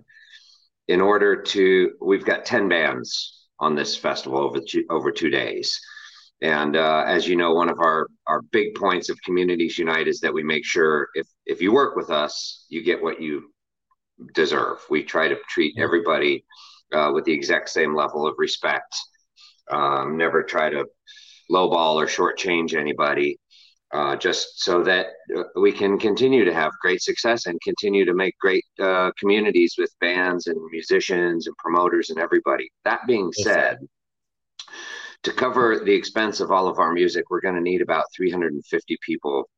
in order to we've got ten bands on this festival over two, over two days. And uh, as you know, one of our our big points of Communities Unite is that we make sure if if you work with us, you get what you deserve. We try to treat everybody uh, with the exact same level of respect. Um, never try to lowball or shortchange anybody, uh, just so that uh, we can continue to have great success and continue to make great uh, communities with bands and musicians and promoters and everybody. That being said, to cover the expense of all of our music, we're going to need about 350 people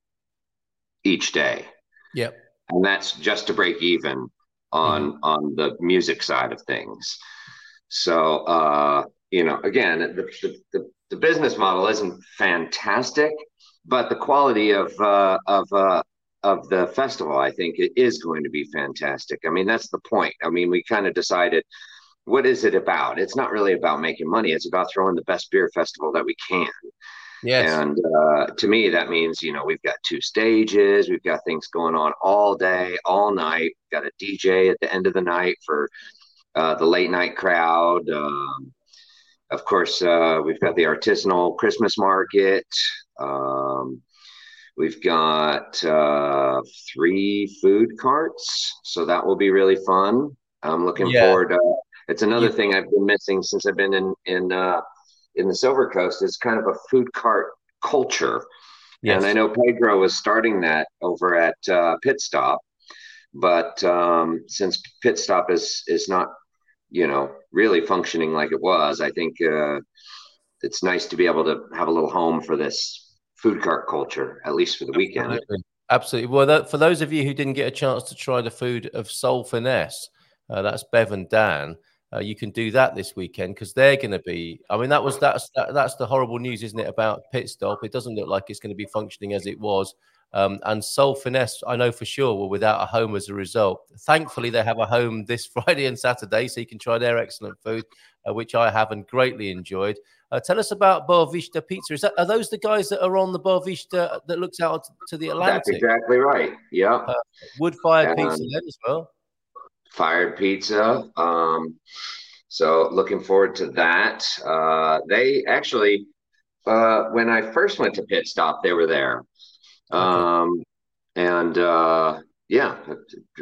each day, Yep. and that's just to break even on on the music side of things. So, uh, you know, again, the the the business model isn't fantastic, but the quality of uh, of uh, of the festival, I think, it is going to be fantastic. I mean, that's the point. I mean, we kind of decided what is it about? It's not really about making money. It's about throwing the best beer festival that we can. Yes. And uh, to me, that means, you know, we've got two stages, we've got things going on all day, all night. We've got a DJ at the end of the night for uh, the late night crowd. Um, of course, uh, we've got the artisanal Christmas market. Um, we've got uh, three food carts, so that will be really fun. I'm looking Yeah. forward. Uh, it's another You- thing I've been missing since I've been in in uh, in the Silver Coast It's kind of a food cart culture. And I know Pedro was starting that over at uh, Pit Stop, but um, since Pit Stop is is not, you know, really functioning like it was, I think uh, it's nice to be able to have a little home for this food cart culture, at least for the weekend. Absolutely. Absolutely. Well, that, for those of you who didn't get a chance to try the food of Soul Finesse, uh, that's Bev and Dan. Uh, you can do that this weekend because they're going to be. I mean, that was that's that, that's the horrible news, isn't it, about pit stop? It doesn't look like it's going to be functioning as it was Um, and Soul Finesse, I know for sure, were without a home as a result. Thankfully, they have a home this *laughs* Friday and Saturday, so you can try their excellent food, uh, which I have and greatly enjoyed. Uh, tell us about Boavista Pizza. Is that are those the guys that are on the Boavista that looks out to the Atlantic? That's exactly right. Yeah. Uh, wood fired pizza then as well. Fired pizza. Um, so looking forward to that. Uh, they actually, uh, when I first went to Pit Stop, they were there. Um, and uh, yeah,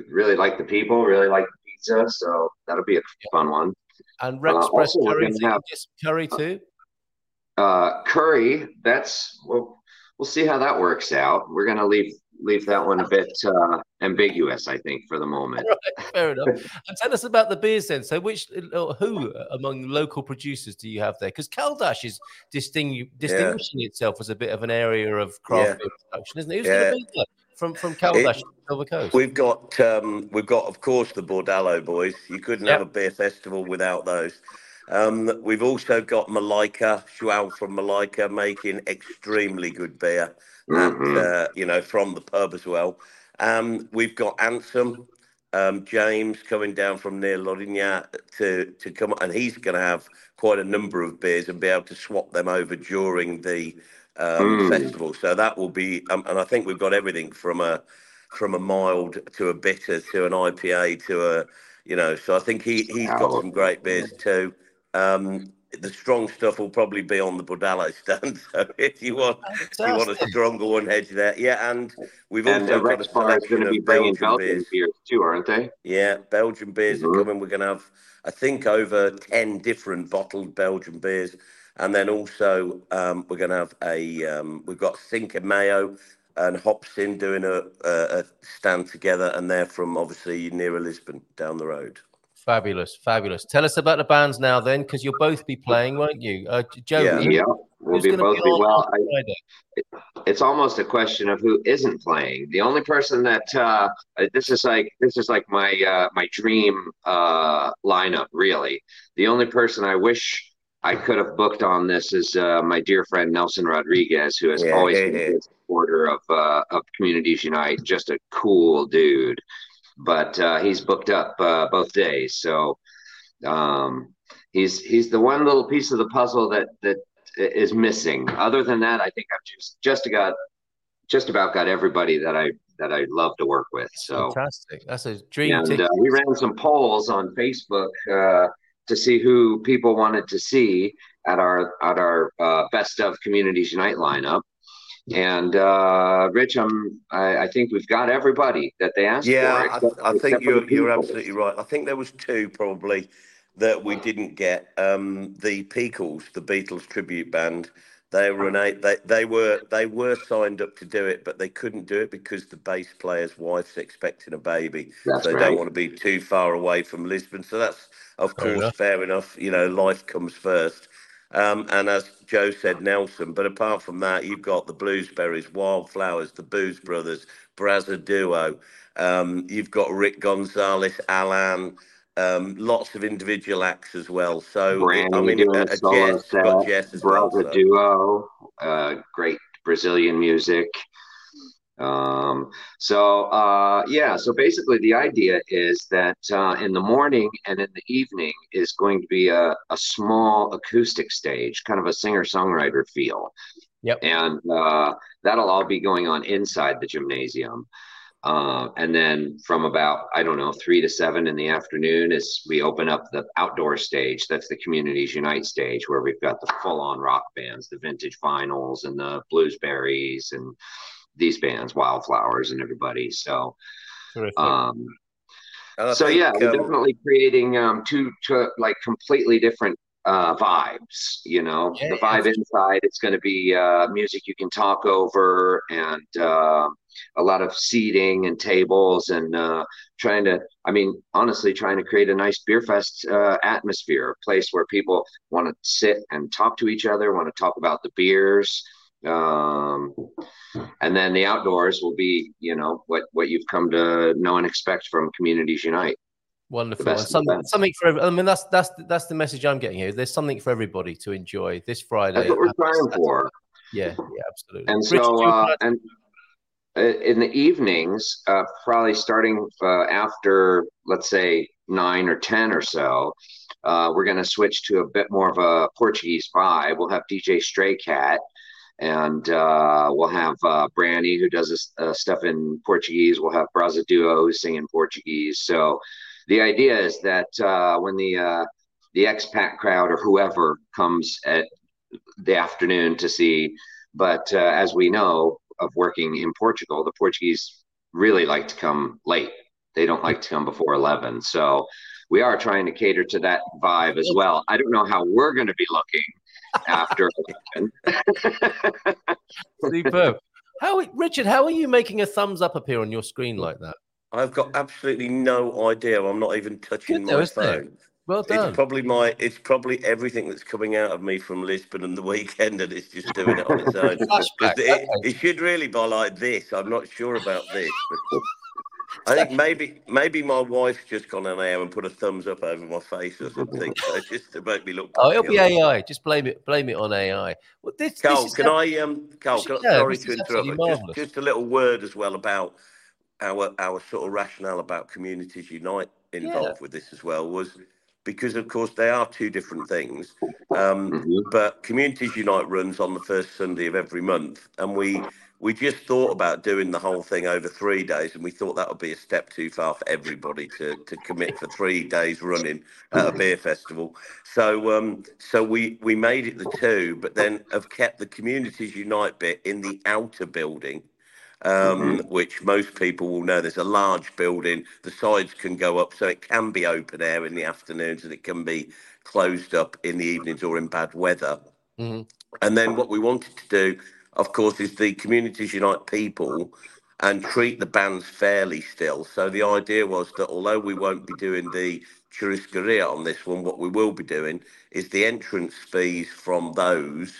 really like the people, really like the pizza. So that'll be a fun one. And Rex Uh, Express curry, have- curry too. Uh, curry. That's we'll we'll see how that works out. We're gonna leave leave that one a bit uh, ambiguous, I think, for the moment. *laughs* Right, fair enough. And tell us about the beers then. So, which uh, who among local producers do you have there? Because Caldas is distingu- distinguishing itself as a bit of an area of craft Yeah. production, isn't it? Who's Yeah. going to be there from from Caldas It- Silver Coast? We've got um, we've got of course the Bordello boys. You couldn't have a beer festival without those. Um, we've also got Malika, Joao from Malika, making extremely good beer, Mhm. and uh, you know from the pub as well. Um, we've got Ansem, um, James coming down from near Lourinhã to to come, and he's going to have quite a number of beers and be able to swap them over during the um, Mm. festival. So that will be, um, and I think we've got everything from a from a mild to a bitter to an IPA to a, you know. So I think he he's got some great beers too. Um, the strong stuff will probably be on the Bordello stand. *laughs* So if you want, if you want a stronger one, head there. Yeah, and we've And also the got a Rex Bar is selection going to be of bringing Belgian Belgian beers. beers too, aren't they? Yeah, Belgian beers Mhm. are coming. We're going to have, I think, over 10 different bottled Belgian beers. And then also, um, we're going to have a, um, we've got Cinco Mayo and Hopsin doing a, a, a stand together. And they're from obviously nearer Lisbon down the road. Fabulous, fabulous. Tell us about the bands now, then, because you'll both be playing, won't you? Uh, Joe, Yeah, who- yeah. We'll be both be on well. I- it's almost a question of who isn't playing. The only person that uh, uh, this is like this is like my uh, my dream uh, lineup. Really, the only person I wish I could have booked on this is uh, my dear friend Nelson Rodriguez, who has Yeah, always yeah, been yeah. a supporter of uh, of Communities Unite. Just a cool dude, but uh, he's booked up uh, both days, so um, he's he's the one little piece of the puzzle that that is missing. Other than that, I think I've just just got just about got everybody that I that I love to work with. So Fantastic. That's a dream and uh, we ran some polls on Facebook uh, to see who people wanted to see at our at our uh, best of Communities Unite lineup. And uh, Rich, I'm, I, I think we've got everybody that they asked Yeah, for. I, except- I think you're you're absolutely right. I think there was two probably that we didn't get. Um, the Peakles, the Beatles tribute band, they were an eight. They they were they were signed up to do it, but they couldn't do it because the bass player's wife's expecting a baby. That's so they right. don't want to be too far away from Lisbon. So that's of Fair course enough. fair enough. You know, life comes first. Um, and as Joe said, Nelson. But apart from that, you've got the Bluesberries, Wildflowers, the Booze Brothers, Brazza Duo. Um, you've got Rick Gonzalez, Alan, um, lots of individual acts as well. So Brandy I mean, a, solo Jess, set, Jess as well. So. Duo, uh, great Brazilian music. Um, so uh, yeah, so basically the idea is that uh, in the morning and in the evening is going to be a, a small acoustic stage, kind of a singer-songwriter feel. Yep. And uh, that'll all be going on inside the gymnasium. Uh, and then from about, I don't know, three to seven in the afternoon is we open up the outdoor stage. That's the Communities Unite stage where we've got the full on rock bands, the vintage vinyls and the bluesberries and these bands, Wildflowers and everybody. So, Terrific. um, so think, yeah, we're um, definitely creating um, two, two like completely different uh, vibes. You know, Yeah, the vibe inside it's going to be uh, music you can talk over and uh, a lot of seating and tables and uh, trying to. I mean, honestly, trying to create a nice beer fest uh, atmosphere, a place where people want to sit and talk to each other, want to talk about the beers. Um, and then the outdoors will be, you know, what what you've come to know and expect from Communities Unite. Wonderful. something, something for I mean that's that's that's the message I'm getting here. There's something for everybody to enjoy this Friday. That's what we're trying for. Yeah, yeah, absolutely. And Richard, so, uh, and in the evenings, uh, probably starting uh, after, let's say, nine or 10 or so, uh, we're going to switch to a bit more of a Portuguese vibe. We'll have DJ Stray Cat and uh, we'll have uh, Brandy who does this, uh, stuff in Portuguese. We'll have Braza Duo who's singing Portuguese. So the idea is that uh, when the uh, the expat crowd or whoever comes at the afternoon to see, but uh, as we know of working in Portugal, the Portuguese really like to come late. They don't like to come before eleven. So we are trying to cater to that vibe as well. I don't know how we're going to be looking after. *laughs* Superb. How, Richard? How are you making a thumbs up appear on your screen like that? I've got absolutely no idea. I'm not even touching Good though, my isn't it? phone. Well done. It's probably my. It's probably everything that's coming out of me from Lisbon and the weekend, and it's just doing it on its *laughs* own. Flashback, it, it should really be like this. I'm not sure about this, but I think maybe maybe my wife's just gone on air and put a thumbs up over my face or something, so just to make me look. Oh, it'll be. AI. Just blame it. Blame it on AI. Well, this, Carl, this is can how- I um, Carl, can, Yeah, sorry to interrupt, just, just a little word as well about our our sort of rationale about Communities Unite involved with this as well was because of course they are two different things. Um, But Communities Unite runs on the first Sunday of every month, and we we just thought about doing the whole thing over three days, and we thought that would be a step too far for everybody to to commit for three days running at a beer festival. So um, so we we made it the two, but then have kept the Communities Unite bit in the outer building um, which most people will know. There's a large building. The sides can go up, so it can be open air in the afternoons, and it can be closed up in the evenings or in bad weather. Mhm. And then what we wanted to do, of course, is the communities unite people and treat the bands fairly still. So the idea was that although we won't be doing the churrascaria on this one, what we will be doing is the entrance fees from those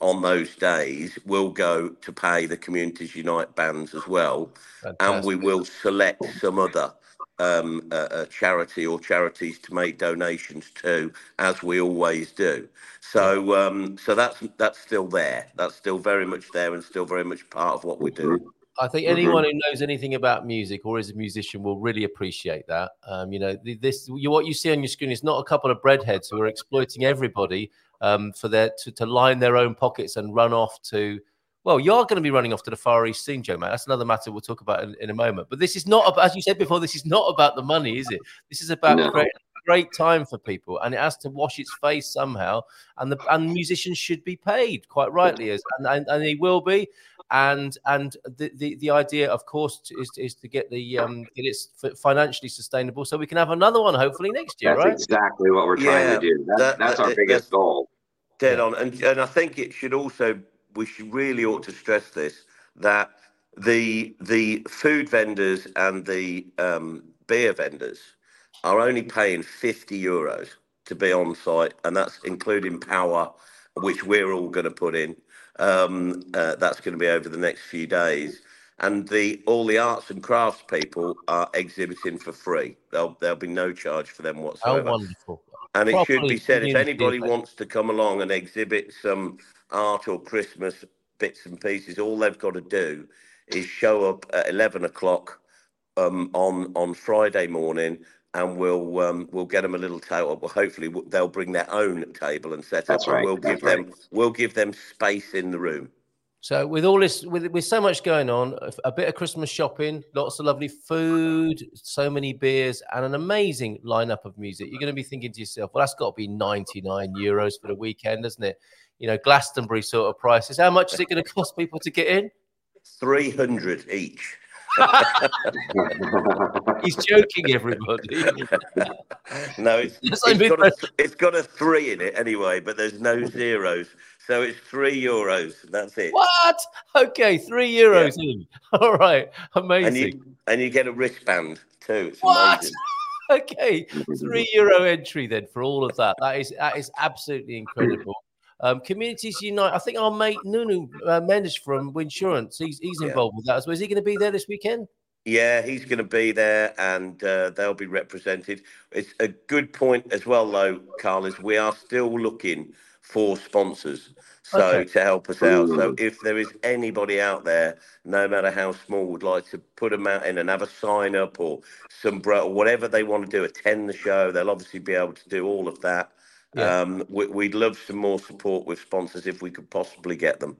on those days will go to pay the communities unite bands as well, and we will select some other um, uh, uh, charity or charities to make donations to, as we always do. So, um, so that's that's still there. That's still very much there, and still very much part of what we do. I think anyone who knows anything about music or is a musician will really appreciate that. Um, you know, this you, what you see on your screen is not a couple of breadheads who are exploiting everybody um, for their to, to line their own pockets and run off to. Well, you are going to be running off to the Far East soon, Joe. Man, that's another matter we'll talk about in, in a moment. But this is not, about, as you said before, this is not about the money, is it? This is about No. creating a great time for people, and it has to wash its face somehow. And the and musicians should be paid quite rightly, as and, and, and they will be and and the, the the idea of course is, is to get the um get it financially sustainable so we can have another one hopefully next year That's right exactly what we're trying Yeah, to do. That, that- that's our it- biggest goal. Dead on, and and I think it should also we really ought to stress this that the the food vendors and the um, beer vendors are only paying fifty euros to be on site, and that's including power, which we're all going to put in. Um, uh, that's going to be over the next few days. And the all the arts and crafts people are exhibiting for free. There'll there'll be no charge for them whatsoever. wonderful And it should be said if anybody wants to come along and exhibit some art or Christmas bits and pieces, all they've got to do is show up at 11 o'clock um, on on Friday morning and we'll um, we'll get them a little table. Well, hopefully they'll bring their own table and set That's up, right, and we'll that's give them we'll give them space in the room. so with all this with with so much going on a- a bit of christmas shopping lots of lovely food so many beers and an amazing lineup of music you're going to be thinking to yourself well that's got to be 99 euros for the weekend isn't it you know glastonbury sort of prices how much is it going *laughs* to cost people to get in 300 each. *laughs* he's joking everybody no, it's, it's got a, it's got a three in it anyway, but there's no zeros. So it's three euros. That's it. What? Okay, three euros in. *laughs* All right, And amazing. you and you get a wristband too. It's What? amazing. Okay, three euro entry then for all of that. That is that is absolutely incredible. Um, Communities Unite. I think our mate Nuno uh, Mendes from Winsurance. He's he's Yeah. involved with that as well. Is he going to be there this weekend? Yeah, he's going to be there, and uh, they'll be represented. It's a good point as well, though, Carl. Is we are still looking for sponsors. So Okay. to help us out. So if there is anybody out there, no matter how small, would like to put them out in and have a sign up or some bro- whatever they want to do, attend the show, they'll obviously be able to do all of that. Yeah. Um, we, we'd love some more support with sponsors if we could possibly get them.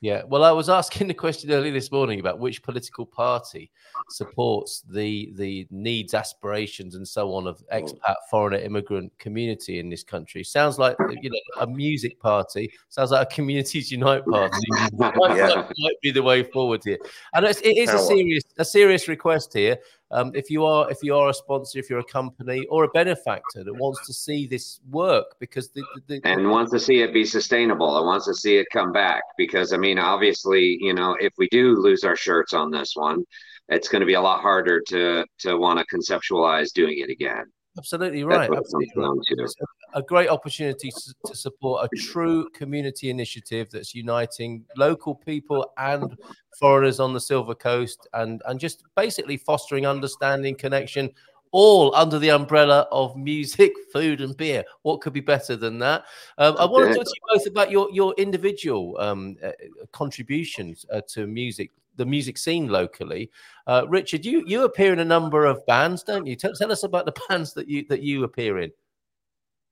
Yeah, well, I was asking the question earlier this morning about which political party supports the the needs, aspirations, and so on of expat, foreigner, immigrant community in this country. Sounds like you know a music party. Sounds like a communities unite party. *laughs* might, Yeah. might be the way forward here. And it's, it is a serious a serious request here. Um, if you are if you are a sponsor, if you're a company or a benefactor that wants to see this work, because the, the, the and wants to see it be sustainable and wants to see it come back because i mean obviously you know if we do lose our shirts on this one it's going to be a lot harder to to want to conceptualize doing it again Absolutely right. Absolutely right. A great opportunity to support a true community initiative that's uniting local people and foreigners on the Silver Coast and, and just basically fostering understanding, connection, all under the umbrella of music, *laughs* food, and beer. What could be better than that? Um, I want to talk to you both about your, your individual um, uh, contributions uh, to music. The music scene locally, uh, Richard. You you appear in a number of bands, don't you? Tell, tell us about the *laughs* bands that you that you appear in.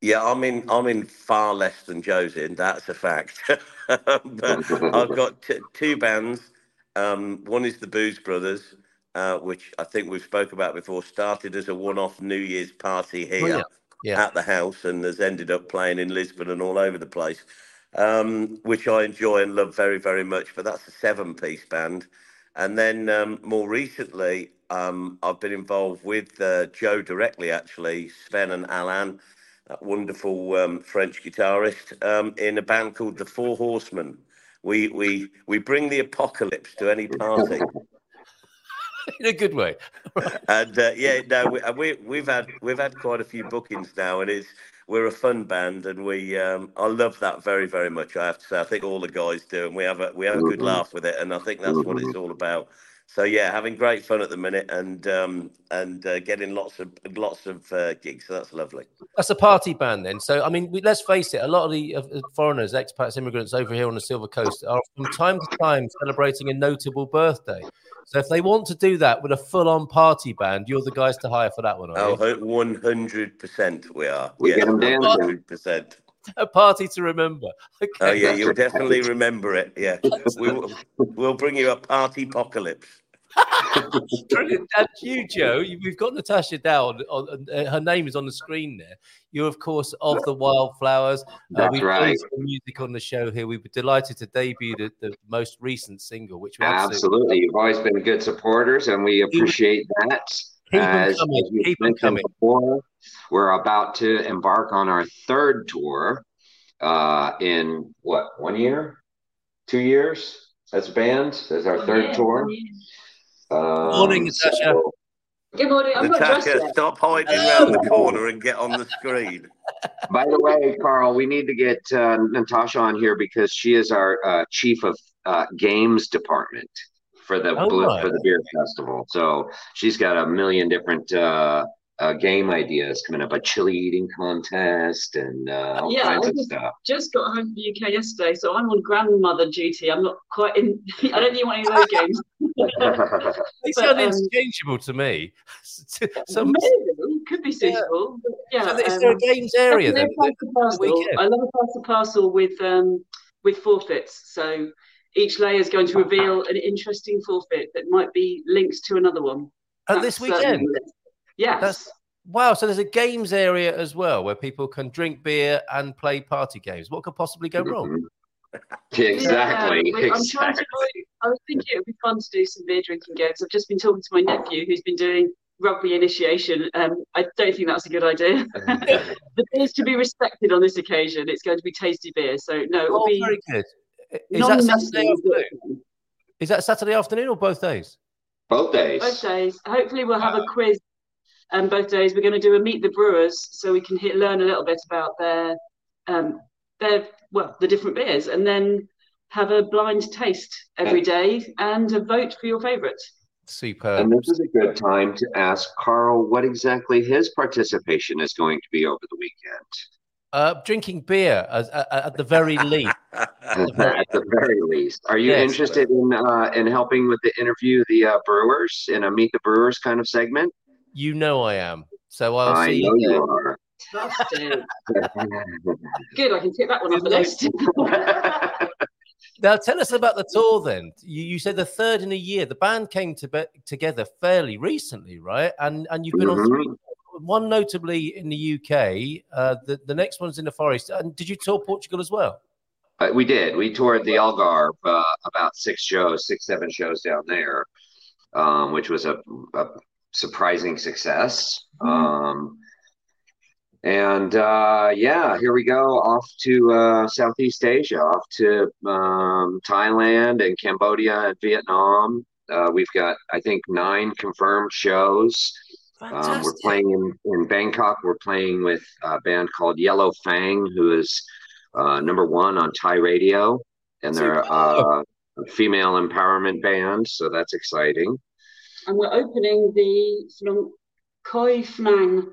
Yeah, I'm in. I'm in far less than Joe's in. That's a fact. *laughs* but I've got t- two bands. Um, one is the Booze Brothers, uh, which I think we've spoke about before. Started as a one-off New Year's party here yeah. Yeah. at the house, and has ended up playing in Lisbon and all over the place, um, which I enjoy and love very, very much. But that's a seven-piece band. And then um, more recently, um, I've been involved with uh, Joe directly, actually, Sven and Alan, that wonderful um, French guitarist, um, in a band called the Four Horsemen. We we we bring the apocalypse to any party, *laughs* in a good way. and uh, yeah, no, we, we we've had we've had quite a few bookings now, and it's we're a fun band, and we um, I love that very very much. I have to say, I think all the guys do, and we have a we have a good Mhm. laugh with it, and I think that's what it's all about. So yeah, having great fun at the minute, and um, and uh, getting lots of lots of uh, gigs. So that's lovely. That's a party band then. So I mean, we, let's face it. A lot of the uh, foreigners, expats, immigrants over here on the Silver Coast are from time to time celebrating a notable birthday. So if they want to do that with a full-on party band, you're the guys to hire for that one. Are you? Oh, one hundred percent, we are. We yes, get 'em dancing. one hundred percent. *laughs* a party to remember. *laughs* Okay. Oh yeah, you'll definitely remember it. Yeah, we will, we'll bring you a party apocalypse. *laughs* Brilliant. And you, Joe, we've got Natasha down. On, uh, her name is on the screen there. You're, of course, of the Wildflowers. Uh, That's we've right. some music on the show here. We were delighted to debut the, the most recent single, which we Absolutely. You've always been good supporters, and we appreciate that. Keep 'em As, coming. as you Keep 'em mentioned coming. before, we're about to embark on our third tour uh, in what, one year? Two years as a band? As our third tour? Um, Morning, Natasha. so- Good morning. I'm not dressed Natasha, yet. stop hiding around the corner and get on the screen. *laughs* By the way, Carl, we need to get uh, Natasha on here because she is our uh, chief of uh, games department for the Oh, Blue- for the beer festival. So she's got a million different uh, uh, game ideas coming up, a chili eating contest and uh, all Yeah, kinds I of just, stuff. just got home from the UK yesterday, so I'm on grandmother duty. I'm not quite in. *laughs* I don't think you want any of those games. *laughs* They But, sound um, interchangeable to me. *laughs* Some, Maybe could be suitable. but Yeah. So is there a um, games area then? definitely a pass The the parcel. weekend? I love a pass the parcel with um with forfeits. So each layer is going to reveal an interesting forfeit that might be linked to another one. At this That's certainly weekend? Yes. That's wow. So there's a games area as well where people can drink beer and play party games. What could possibly go wrong? *laughs* exactly. Yeah, we- I'm trying to. exactly. I was thinking it would be fun to do some beer drinking games. I've just been talking to my nephew who's been doing rugby initiation. Um, I don't think that's a good idea. *laughs* the beers to be respected on this occasion. It's going to be tasty beer. So no, it'll Oh, be very good. Is that non-messy, Saturday afternoon? Is that Saturday afternoon or both days? Both days. Both days. Hopefully, we'll have a quiz. Um, both days. We're going to do a meet the brewers, so we can hit, learn a little bit about their, um, their well, the different beers, and then have a blind taste every day and a vote for your favourite. Superb. And this is a good time to ask Carl what exactly his participation is going to be over the weekend. Uh, drinking beer as, uh, at the very *laughs* least. *laughs* at the very least. Are you yes, interested in uh, in helping with the interview the uh, brewers in a meet the brewers kind of segment? You know I am. So I'll I see know you. you are. *laughs* Good, I can take that one off the list. now, tell us about the tour then. You, you, said the third in a year. The band came to be- together fairly recently, right? And and you've been mm-hmm. on three, one notably in the UK. Uh, the, the next one's in the Forest. And did you tour Portugal as well? Uh, we did. We toured the Algarve uh, about six shows, six, seven shows down there, um, which was a, a surprising success. Mm-hmm. Um, and uh, yeah, here we go off to uh, Southeast Asia, off to um, Thailand and Cambodia and Vietnam. Uh, we've got, I think, nine confirmed shows. Um, we're playing in, in Bangkok. We're playing with a band called Yellow Fang, who is uh, number one on Thai radio, and they're uh, a female empowerment band, so that's exciting. And we're opening the Koi Phang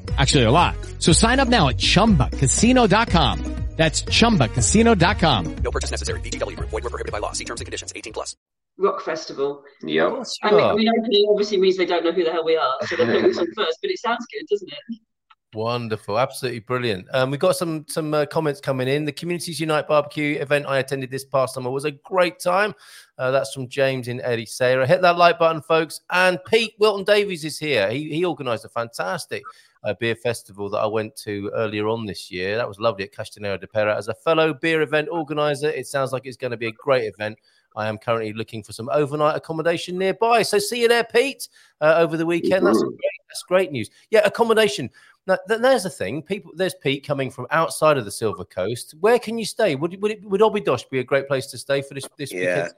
Actually, a lot. So sign up now at ChumbaCasino.com. That's ChumbaCasino.com. No purchase necessary. VGW. Void were prohibited by law. See terms and conditions. 18 plus. Rock Festival. Yep. I mean, I mean, obviously means they don't know who the hell we are, so they're putting us on *laughs* first. But it sounds good, doesn't it? Wonderful, absolutely brilliant. Um, we've got some some uh, comments coming in. The Communities Unite barbecue event I attended this past summer was a great time. Uh, that's from James in Ericeira. Hit that like button, folks. And Pete Wilton Davies is here. He he organised a fantastic uh, beer festival that I went to earlier on this year. That was lovely at Castanheira de Pera. As a fellow beer event organizer, it sounds like it's going to be a great event. I am currently looking for some overnight accommodation nearby. So see you there, Pete, uh, over the weekend. That's great. That's great news. Yeah, accommodation. Now, there's a thing. People, there's Pete coming from outside of the Silver Coast. Where can you stay? Would would, it, would Obidos be a great place to stay for this this yeah. weekend?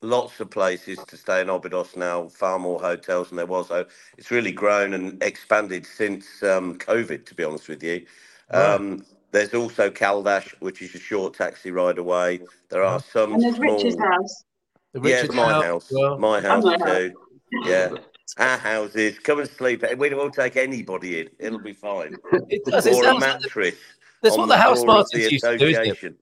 Lots of places to stay in Obidos now, far more hotels than there was. So it's really grown and expanded since um, COVID, to be honest with you. Right. Um, there's also Caldas, which is a short taxi ride away. There are some. And there's small... Richard's house. Yeah, my house. Well. My house, my too. Yeah. *laughs* Our houses. Come and sleep. We won't take anybody in. It'll be fine. *laughs* It does. Or it a mattress. Like the, that's what the, the Housemartins used to do, isn't it?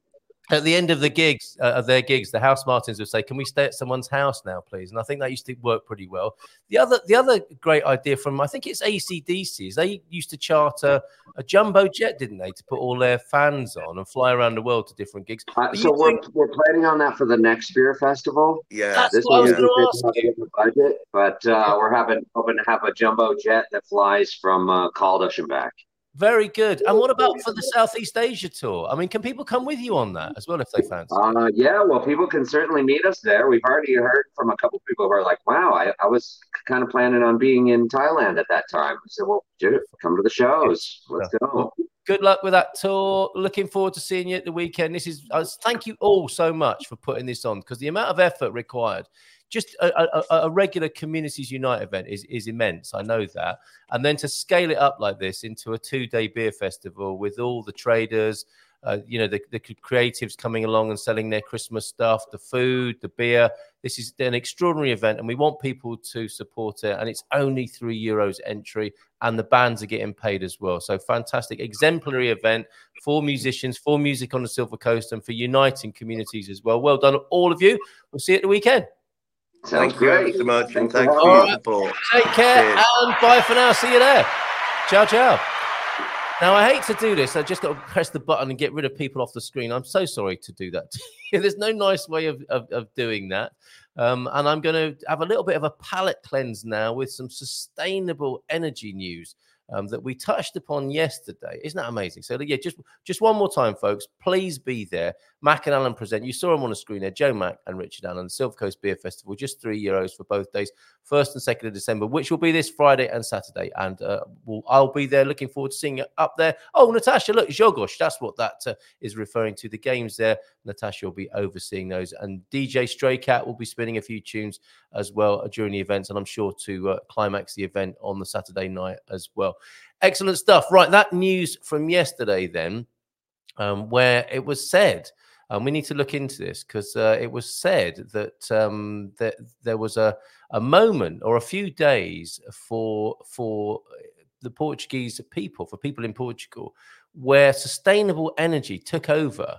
At the end of the gigs uh, of their gigs the Housemartins would say can we stay at someone's house now please? And i think that used to work pretty well. The other the other great idea from i think it's AC/DC is they used to charter a jumbo jet didn't they to put all their fans on and fly around the world to different gigs. Uh, so we're, think... we're planning on that for the next beer festival? Yeah. That's this was the budget but uh, we're having hoping to have a jumbo jet that flies from uh, Caldas and back very good. And what about for the *laughs* Southeast Asia tour? I mean, can people come with you on that as well if they fancy? Uh, yeah, well, people can certainly meet us there. We've already heard from a couple of people who are like, "Wow, I, I was kind of planning on being in Thailand at that time." I said, "Well, dude, come to the shows. Let's go." Good luck with that tour. Looking forward to seeing you at the weekend. This is uh, thank you all so much for putting this on because the amount of effort required just a, a, a, regular communities unite event is, is immense i know that. And then to scale it up like this into a two day beer festival with all the traders uh, you know the, the creatives coming along and selling their christmas stuff the food the beer this is an extraordinary event and we want people to support it and it's only three euros entry and the bands are getting paid as well. So fantastic exemplary event for musicians for music on the silver coast and for uniting communities as well. Well done all of you. We'll see you at the weekend Sounds thank great. you so much, and thanks for your support. Take care Cheers. and bye for now. See you there. Ciao, ciao. Now, I hate to do this. I just got to press the button and get rid of people off the screen. I'm so sorry to do that. *laughs* There's no nice way of, of, of doing that. Um, and I'm going to have a little bit of a palate cleanse now with some sustainable energy news um, that we touched upon yesterday. Isn't that amazing? So yeah, just just one more time, folks. Please be there. Mac and Alan present. You saw them on the screen there. Joe Mac and Richard Allen, Silver Coast Beer Festival. Just three euros for both days, first and second of December, which will be this Friday and Saturday. And uh, we'll, I'll be there. Looking forward to seeing you up there. Oh, Natasha, look, Jogos. That's what that uh, is referring to. The games there. Natasha will be overseeing those, and DJ Stray Cat will be spinning a few tunes as well during the events, and I'm sure to uh, climax the event on the Saturday night as well. Excellent stuff. Right, that news from yesterday, then, um, where it was said, and we need to look into this because uh, it was said that um, that there was a a moment or a few days for for the Portuguese people, for people in Portugal, where sustainable energy took over.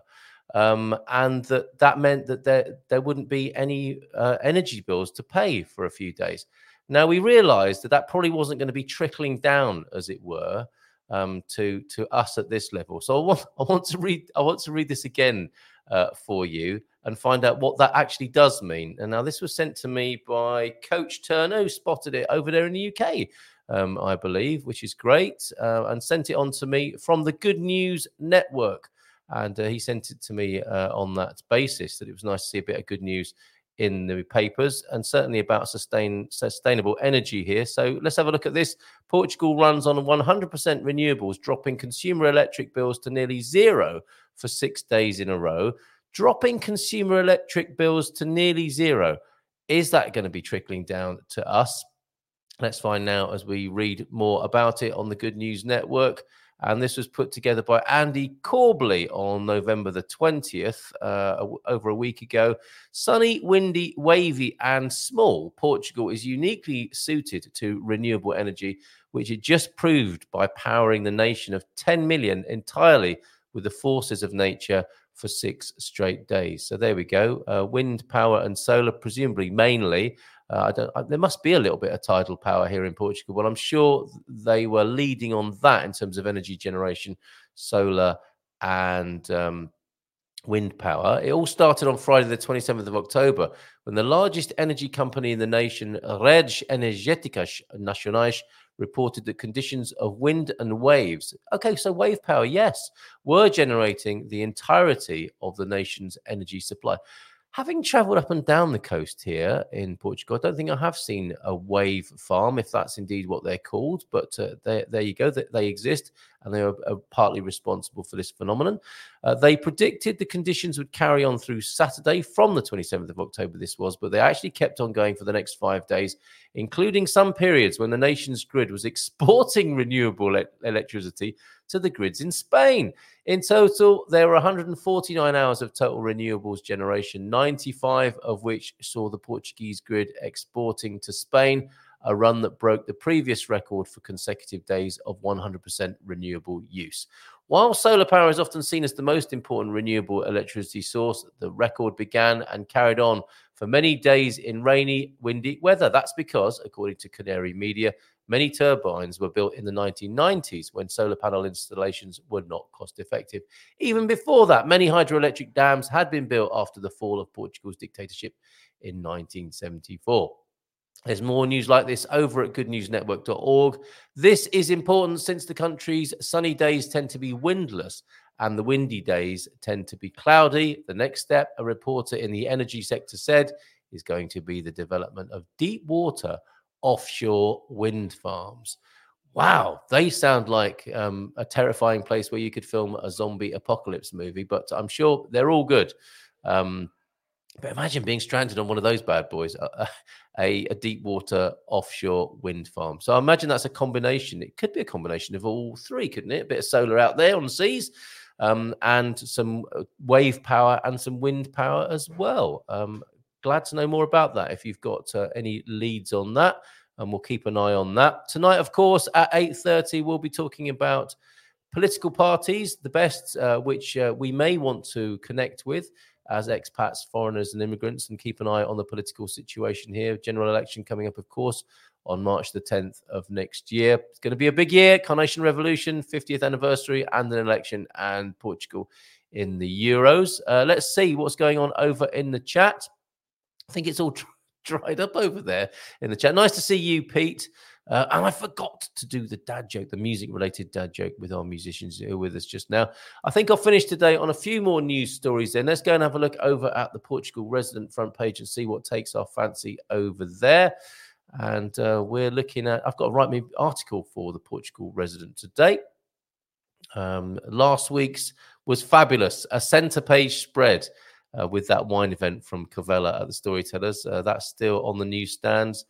Um, and that that meant that there there wouldn't be any uh, energy bills to pay for a few days. Now we realised that that probably wasn't going to be trickling down, as it were, um, to to us at this level. So I want *laughs* I want to read I want to read this again uh, for you and find out what that actually does mean. And now this was sent to me by Coach Turner, who spotted it over there in the UK. Um, I believe, which is great, uh, and sent it on to me from the Good News Network. And uh, he sent it to me uh, on that basis that it was nice to see a bit of good news in the papers and certainly about sustain, sustainable energy here. So let's have a look at this. Portugal runs on 100% renewables, dropping consumer electric bills to nearly zero for six days in a row. Dropping consumer electric bills to nearly zero. Is that going to be trickling down to us? Let's find out as we read more about it on the Good News Network. And this was put together by Andy Corbley on November the 20th, uh, over a week ago. Sunny, windy, wavy, and small, Portugal is uniquely suited to renewable energy, which it just proved by powering the nation of 10 million entirely with the forces of nature for six straight days. So there we go. Uh, wind power and solar, presumably mainly. Uh, I don't. I, there must be a little bit of tidal power here in Portugal, but I'm sure they were leading on that in terms of energy generation, solar and um, wind power. It all started on Friday, the 27th of October, when the largest energy company in the nation, Redes Energéticas Nacionais, reported that conditions of wind and waves, okay, so wave power, yes, were generating the entirety of the nation's energy supply having traveled up and down the coast here in Portugal, I don't think I have seen a wave farm, if that's indeed what they're called. But uh, they, there you go, they, they exist and they are, are, partly responsible for this phenomenon. Uh, they predicted the conditions would carry on through Saturday from the 27th of October, this was, but they actually kept on going for the next five days, including some periods when the nation's grid was *laughs* exporting renewable e- electricity to the grids in Spain. In total, there were 149 hours of total renewables generation, 95 of which saw the Portuguese grid exporting to Spain, a run that broke the previous record for consecutive days of 100% renewable use. While solar power is often seen as the most important renewable electricity source, the record began and carried on for many days in rainy, windy weather. That's because, according to Canary Media, Many turbines were built in the 1990s when solar panel installations were not cost effective. Even before that, many hydroelectric dams had been built after the fall of Portugal's dictatorship in 1974. There's more news like this over at goodnewsnetwork.org. This is important since the country's sunny days tend to be windless and the windy days tend to be cloudy. The next step, a reporter in the energy sector said, is going to be the development of deep water offshore wind farms. Wow, they sound like um, a terrifying place where you could film a zombie apocalypse movie, but I'm sure they're all good. Um, but imagine being stranded on one of those bad boys, a, a, a, deep water offshore wind farm. So I imagine that's a combination. It could be a combination of all three, couldn't it? A bit of solar out there on the seas, um, and some uh, wave power and some wind power as well. Um, glad to know more about that if you've got uh, any leads on that and we'll keep an eye on that tonight of course at 8.30 we'll be talking about political parties the best uh, which uh, we may want to connect with as expats foreigners and immigrants and keep an eye on the political situation here general election coming up of course on March the 10th of next year. It's going to be a big year. Carnation Revolution, 50th anniversary, and an election, and Portugal in the Euros. Uh, let's see what's going on over in the chat. I think it's all *laughs* dried up over there in the chat. Nice to see you, Pete. Uh, and I forgot to do the dad joke, the music related dad joke with our musicians who are with us just now. I think I'll finish today on a few more news stories then. Let's go and have a look over at the Portugal resident front page and see what takes our fancy over there. And uh, we're looking at, I've got to write me article for the Portugal resident today. Um, last week's was fabulous, a centre page spread. Uh, with that wine event from Covella at the Storytellers. Uh, that's still on the newsstands.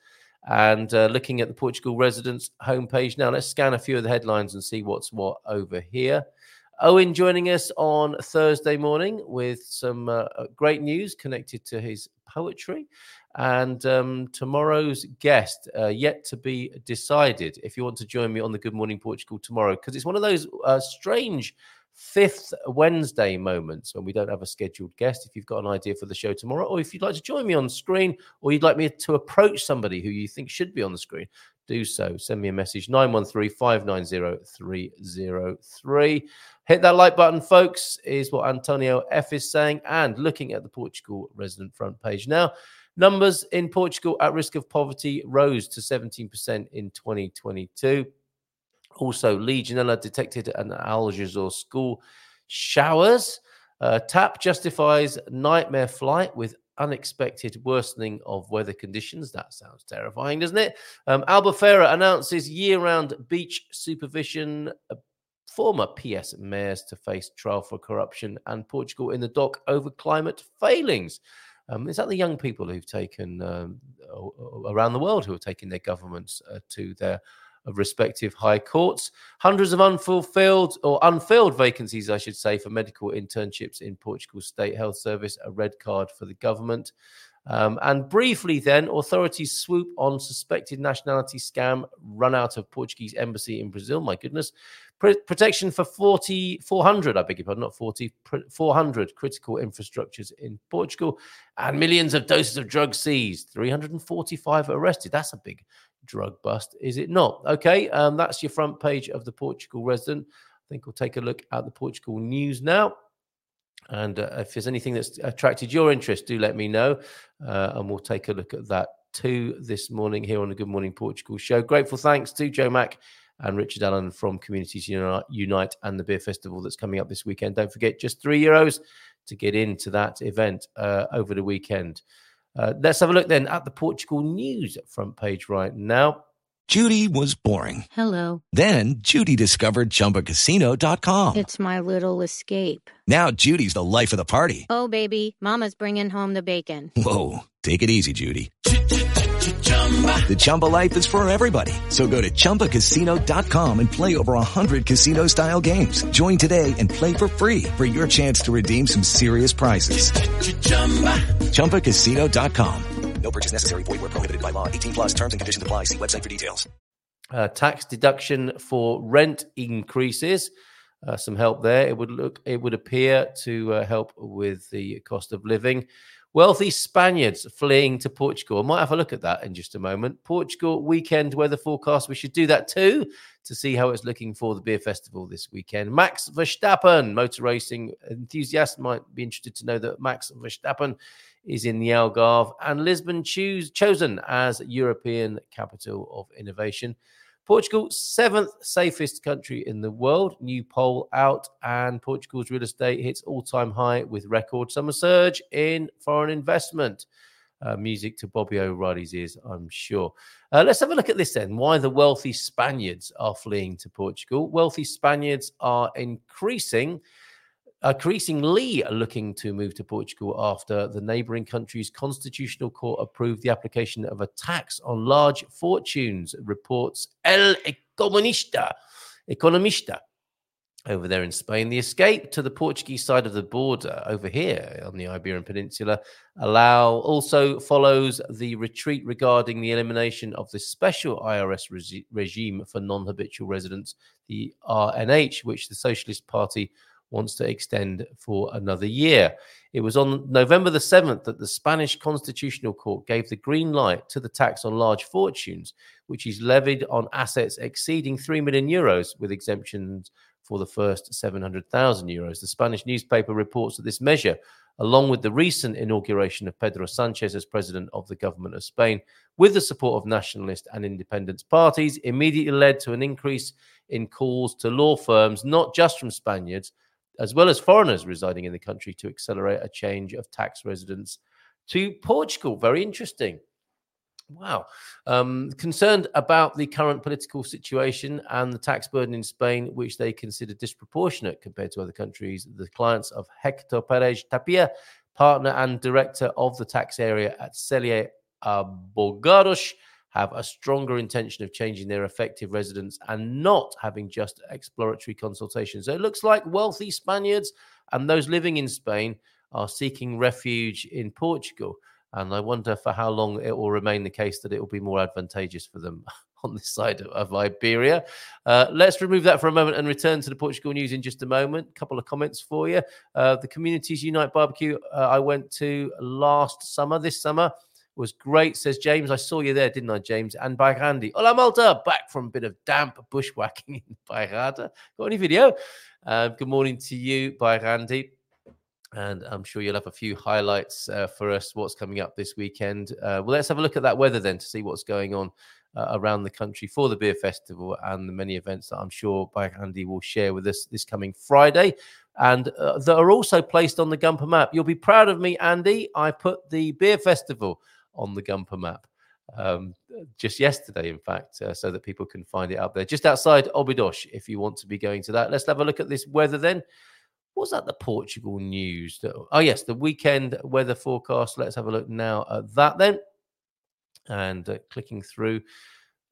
And uh, looking at the Portugal residents homepage now, let's scan a few of the headlines and see what's what over here. Owen joining us on Thursday morning with some uh, uh, great news connected to his poetry. And um, tomorrow's guest, uh, yet to be decided. If you want to join me on the Good Morning Portugal tomorrow, because it's one of those uh, strange fifth Wednesday moments when we don't have a scheduled guest. If you've got an idea for the show tomorrow, or if you'd like to join me on screen, or you'd like me to approach somebody who you think should be on the screen, do so. Send me a message 913 590 303. Hit that like button, folks, is what Antonio F is saying. And looking at the Portugal resident front page now. Numbers in Portugal at risk of poverty rose to 17% in 2022. Also, Legionella detected an Algesur school showers. Uh, TAP justifies nightmare flight with unexpected worsening of weather conditions. That sounds terrifying, doesn't it? Um, Albufeira announces year round beach supervision. Uh, former PS mayors to face trial for corruption and Portugal in the dock over climate failings. Um, is that the young people who've taken um, around the world who have taken their governments uh, to their respective high courts. Hundreds of unfulfilled or unfilled vacancies, I should say, for medical internships in Portugal's state health service, a red card for the government. Um, and briefly, then, authorities swoop on suspected nationality scam run out of Portuguese embassy in Brazil. My goodness. Protection for 40, 400, I beg your pardon, not 40, 400 critical infrastructures in Portugal and millions of doses of drugs seized, 345 arrested. That's a big drug bust, is it not? Okay, um, that's your front page of the Portugal resident. I think we'll take a look at the Portugal news now. And uh, if there's anything that's attracted your interest, do let me know. Uh, and we'll take a look at that too this morning here on the Good Morning Portugal show. Grateful thanks to Joe Mack and Richard Allen from Communities Unite and the Beer Festival that's coming up this weekend. Don't forget, just three euros to get into that event uh, over the weekend. Uh, let's have a look then at the Portugal news front page right now. Judy was boring. Hello. Then Judy discovered chumbacasino.com. It's my little escape. Now Judy's the life of the party. Oh, baby, Mama's bringing home the bacon. Whoa. Take it easy, Judy. The Chumba life is for everybody. So go to ChumbaCasino.com and play over 100 casino style games. Join today and play for free for your chance to redeem some serious prizes. Ch-ch-chumba. ChumbaCasino.com. No purchase necessary. Void where prohibited by law. 18 plus terms and conditions apply. See website for details. Uh, tax deduction for rent increases. Uh, some help there. It would look, it would appear to uh, help with the cost of living. Wealthy Spaniards fleeing to Portugal. I might have a look at that in just a moment. Portugal weekend weather forecast. We should do that too to see how it's looking for the beer festival this weekend. Max Verstappen, motor racing enthusiast, might be interested to know that Max Verstappen is in the Algarve and Lisbon choose, chosen as European capital of innovation. Portugal, seventh safest country in the world. New poll out, and Portugal's real estate hits all time high with record summer surge in foreign investment. Uh, music to Bobby O'Reilly's ears, I'm sure. Uh, let's have a look at this then. Why the wealthy Spaniards are fleeing to Portugal. Wealthy Spaniards are increasing increasingly looking to move to Portugal after the neighboring country's constitutional court approved the application of a tax on large fortunes, reports El Economista. Economista over there in Spain. The escape to the Portuguese side of the border over here on the Iberian Peninsula allow also follows the retreat regarding the elimination of the special IRS re- regime for non-habitual residents, the RNH, which the Socialist Party wants to extend for another year. It was on November the 7th that the Spanish Constitutional Court gave the green light to the tax on large fortunes, which is levied on assets exceeding 3 million euros with exemptions for the first 700,000 euros. The Spanish newspaper reports that this measure along with the recent inauguration of Pedro Sanchez as president of the government of Spain, with the support of nationalist and independence parties, immediately led to an increase in calls to law firms, not just from Spaniards, as well as foreigners residing in the country, to accelerate a change of tax residence to Portugal. Very interesting. Wow. Um, concerned about the current political situation and the tax burden in Spain, which they consider disproportionate compared to other countries, the clients of Hector Perez Tapia, partner and director of the tax area at Celia Abogados, have a stronger intention of changing their effective residence and not having just exploratory consultations. So it looks like wealthy Spaniards and those living in Spain are seeking refuge in Portugal. And I wonder for how long it will remain the case that it will be more advantageous for them *laughs* on this side of, Iberia. Uh, let's remove that for a moment and return to the Portugal news in just a moment. A couple of comments for you. Uh, the Communities Unite barbecue uh, I went to last summer, this summer, was great, says James. I saw you there, didn't I, James? And Bike Andy. Hola, Malta. Back from a bit of damp bushwhacking *laughs* in Bairrada. Got any video? Uh, good morning to you, Bike Andy and I'm sure you'll have a few highlights uh, for us. What's coming up this weekend? Uh, well, let's have a look at that weather then to see what's going on uh, around the country for the beer festival and the many events that I'm sure Bike Andy will share with us this coming Friday, and uh, that are also placed on the Gumper map. You'll be proud of me, Andy. I put the beer festival on the Gumper map. Um, just yesterday, in fact, uh, so that people can find it up there, just outside Obidos. If you want to be going to that, let's have a look at this weather then was that the Portugal news? Oh, yes, the weekend weather forecast. Let's have a look now at that then. And uh, clicking through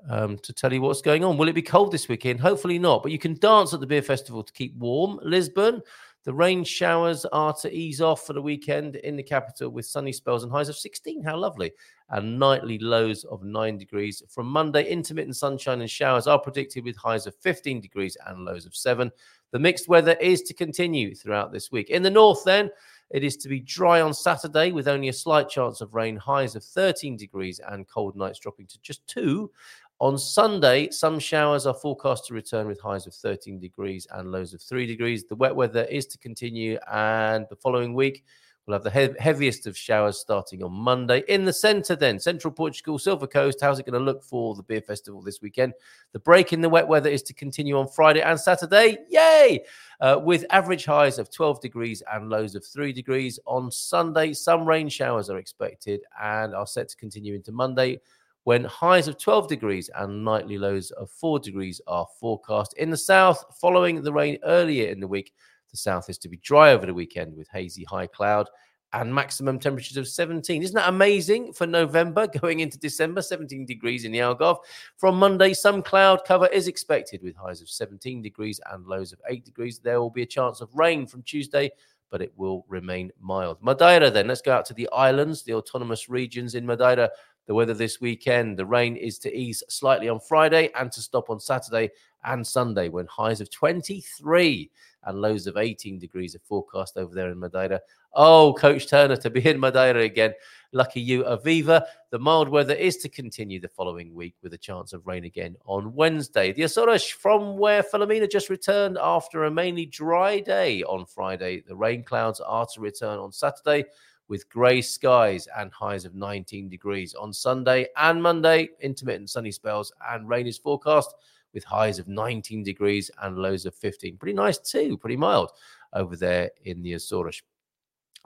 um, to tell you what's going on. Will it be cold this weekend? Hopefully not, but you can dance at the beer festival to keep warm. Lisbon, the rain showers are to ease off for the weekend in the capital with sunny spells and highs of 16. How lovely. And nightly lows of 9 degrees. From Monday, intermittent sunshine and showers are predicted with highs of 15 degrees and lows of 7. The mixed weather is to continue throughout this week. In the north, then, it is to be dry on Saturday with only a slight chance of rain, highs of 13 degrees, and cold nights dropping to just two. On Sunday, some showers are forecast to return with highs of 13 degrees and lows of 3 degrees. The wet weather is to continue, and the following week, We'll have the he- heaviest of showers starting on Monday. In the centre, then, central Portugal, Silver Coast. How's it going to look for the beer festival this weekend? The break in the wet weather is to continue on Friday and Saturday. Yay! Uh, with average highs of 12 degrees and lows of 3 degrees. On Sunday, some rain showers are expected and are set to continue into Monday when highs of 12 degrees and nightly lows of 4 degrees are forecast. In the south, following the rain earlier in the week, the south is to be dry over the weekend with hazy high cloud and maximum temperatures of 17. Isn't that amazing for November *laughs* going into December? 17 degrees in the Algarve. From Monday, some cloud cover is expected with highs of 17 degrees and lows of 8 degrees. There will be a chance of rain from Tuesday, but it will remain mild. Madeira, then, let's go out to the islands, the autonomous regions in Madeira. The weather this weekend, the rain is to ease slightly on Friday and to stop on Saturday and Sunday when highs of 23 and lows of 18 degrees are forecast over there in Madeira. Oh, Coach Turner to be in Madeira again. Lucky you, Aviva. The mild weather is to continue the following week with a chance of rain again on Wednesday. The Azores, from where Philomena just returned after a mainly dry day on Friday. The rain clouds are to return on Saturday with grey skies and highs of 19 degrees. On Sunday and Monday, intermittent sunny spells and rain is forecast with highs of 19 degrees and lows of 15. Pretty nice too, pretty mild over there in the Azores.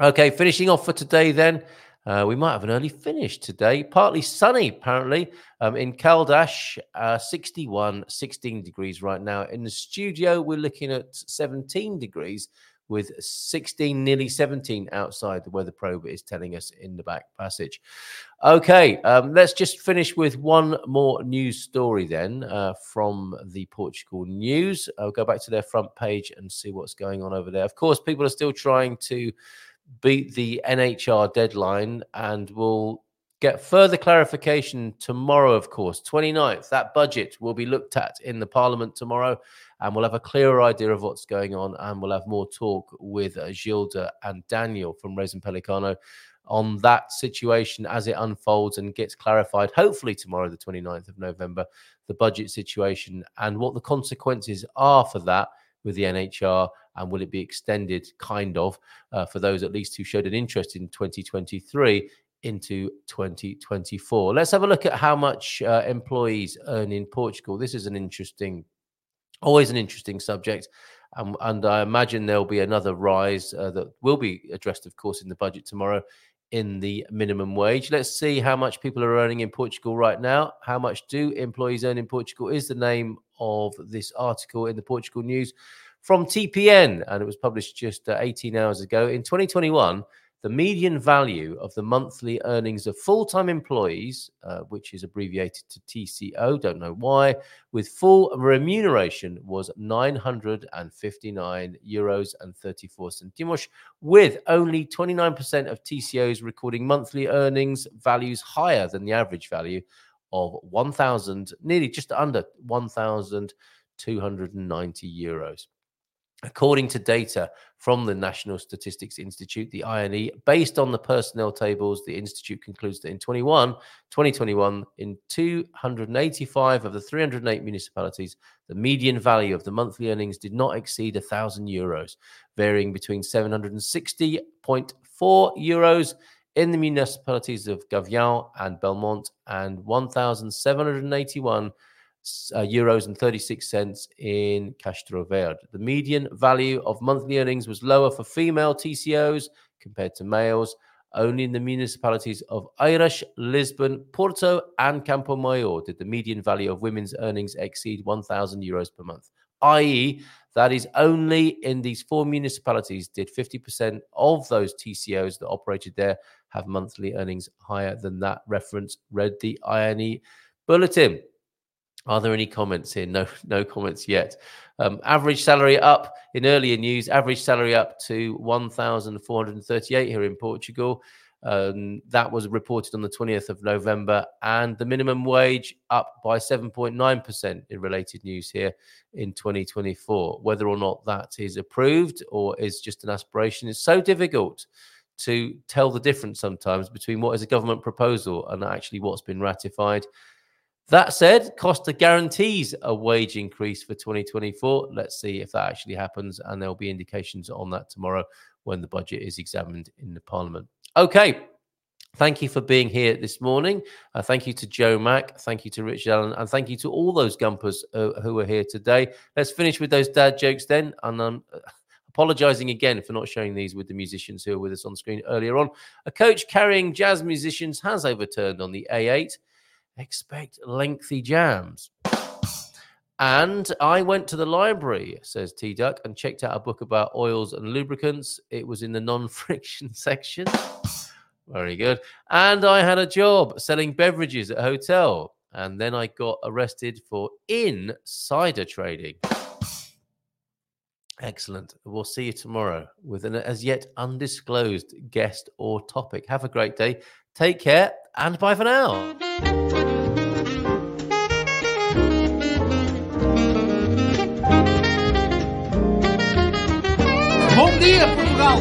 Okay, finishing off for today then. Uh, we might have an early finish today. Partly sunny, apparently, um, in Caldas, uh, 61, 16 degrees right now. In the studio, we're looking at 17 degrees with 16, nearly 17 outside the weather probe is telling us in the back passage. Okay, um, let's just finish with one more news story then uh, from the Portugal news. I'll go back to their front page and see what's going on over there. Of course, people are still trying to beat the NHR deadline and will get further clarification tomorrow, of course, 29th. That budget will be looked at in the Parliament tomorrow and we'll have a clearer idea of what's going on. And we'll have more talk with uh, Gilda and Daniel from Reis Pelicano on that situation as it unfolds and gets clarified, hopefully tomorrow, the 29th of November, the budget situation and what the consequences are for that with the NHR and will it be extended, kind of, uh, for those at least who showed an interest in 2023 into 2024? Let's have a look at how much uh, employees earn in Portugal. This is an interesting, always an interesting subject. Um, and I imagine there'll be another rise uh, that will be addressed, of course, in the budget tomorrow in the minimum wage. Let's see how much people are earning in Portugal right now. How much do employees earn in Portugal is the name of this article in the Portugal News from TPN, and it was published just uh, 18 hours ago. In 2021, the median value of the monthly earnings of full time employees, uh, which is abbreviated to TCO, don't know why, with full remuneration was 959 euros and 34 centimos, with only 29% of TCOs recording monthly earnings values higher than the average value of 1,000, nearly just under 1,290 euros. According to data from the National Statistics Institute, the INE, based on the personnel tables, the Institute concludes that in 21, 2021, in 285 of the 308 municipalities, the median value of the monthly earnings did not exceed 1,000 euros, varying between 760.4 euros in the municipalities of Gavião and Belmont and 1,781 uh, euros and 36 cents in Castro Verde. The median value of monthly earnings was lower for female TCOs compared to males. Only in the municipalities of Oeiras, Lisbon, Porto, and Campo Maior did the median value of women's earnings exceed 1,000 euros per month. I.e., that is only in these four municipalities did 50% of those TCOs that operated there have monthly earnings higher than that reference, read the INE bulletin. Are there any comments here? No, no comments yet. Um, average salary up in earlier news. Average salary up to one thousand four hundred thirty-eight here in Portugal. Um, that was reported on the 20th of November, and the minimum wage up by 7.9% in related news here in 2024. Whether or not that is approved or is just an aspiration is so difficult to tell the difference sometimes between what is a government proposal and actually what's been ratified. That said, Costa guarantees a wage increase for 2024. Let's see if that actually happens, and there'll be indications on that tomorrow when the budget is examined in the Parliament. Okay. Thank you for being here this morning. Uh, thank you to Joe Mack. Thank you to Richard Allen. And thank you to all those Gumpers uh, who are here today. Let's finish with those dad jokes then. And I'm uh, apologizing again for not showing these with the musicians who are with us on screen earlier on. A coach carrying jazz musicians has overturned on the A8 expect lengthy jams. And I went to the library, says T Duck, and checked out a book about oils and lubricants. It was in the non friction *laughs* section. Very good. And I had a job selling beverages at a hotel. And then I got arrested for insider trading. Excellent. We'll see you tomorrow with an as yet undisclosed guest or topic. Have a great day. Take care and bye for now. Bom dia, Portugal!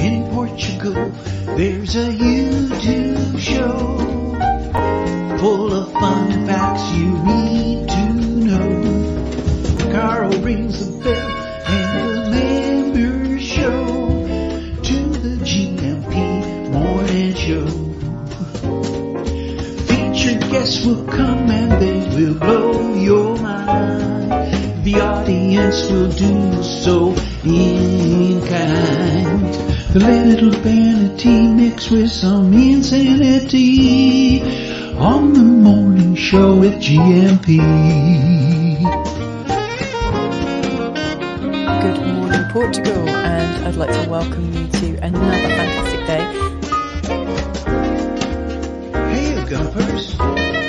In Portugal, there's a YouTube show full of fun facts you guests will come and they will blow your mind. The audience will do so in kind. The little vanity mixed with some insanity on the morning show with GMP. Good morning, Portugal, and I'd like to welcome you to another day. Hey, Gumpers.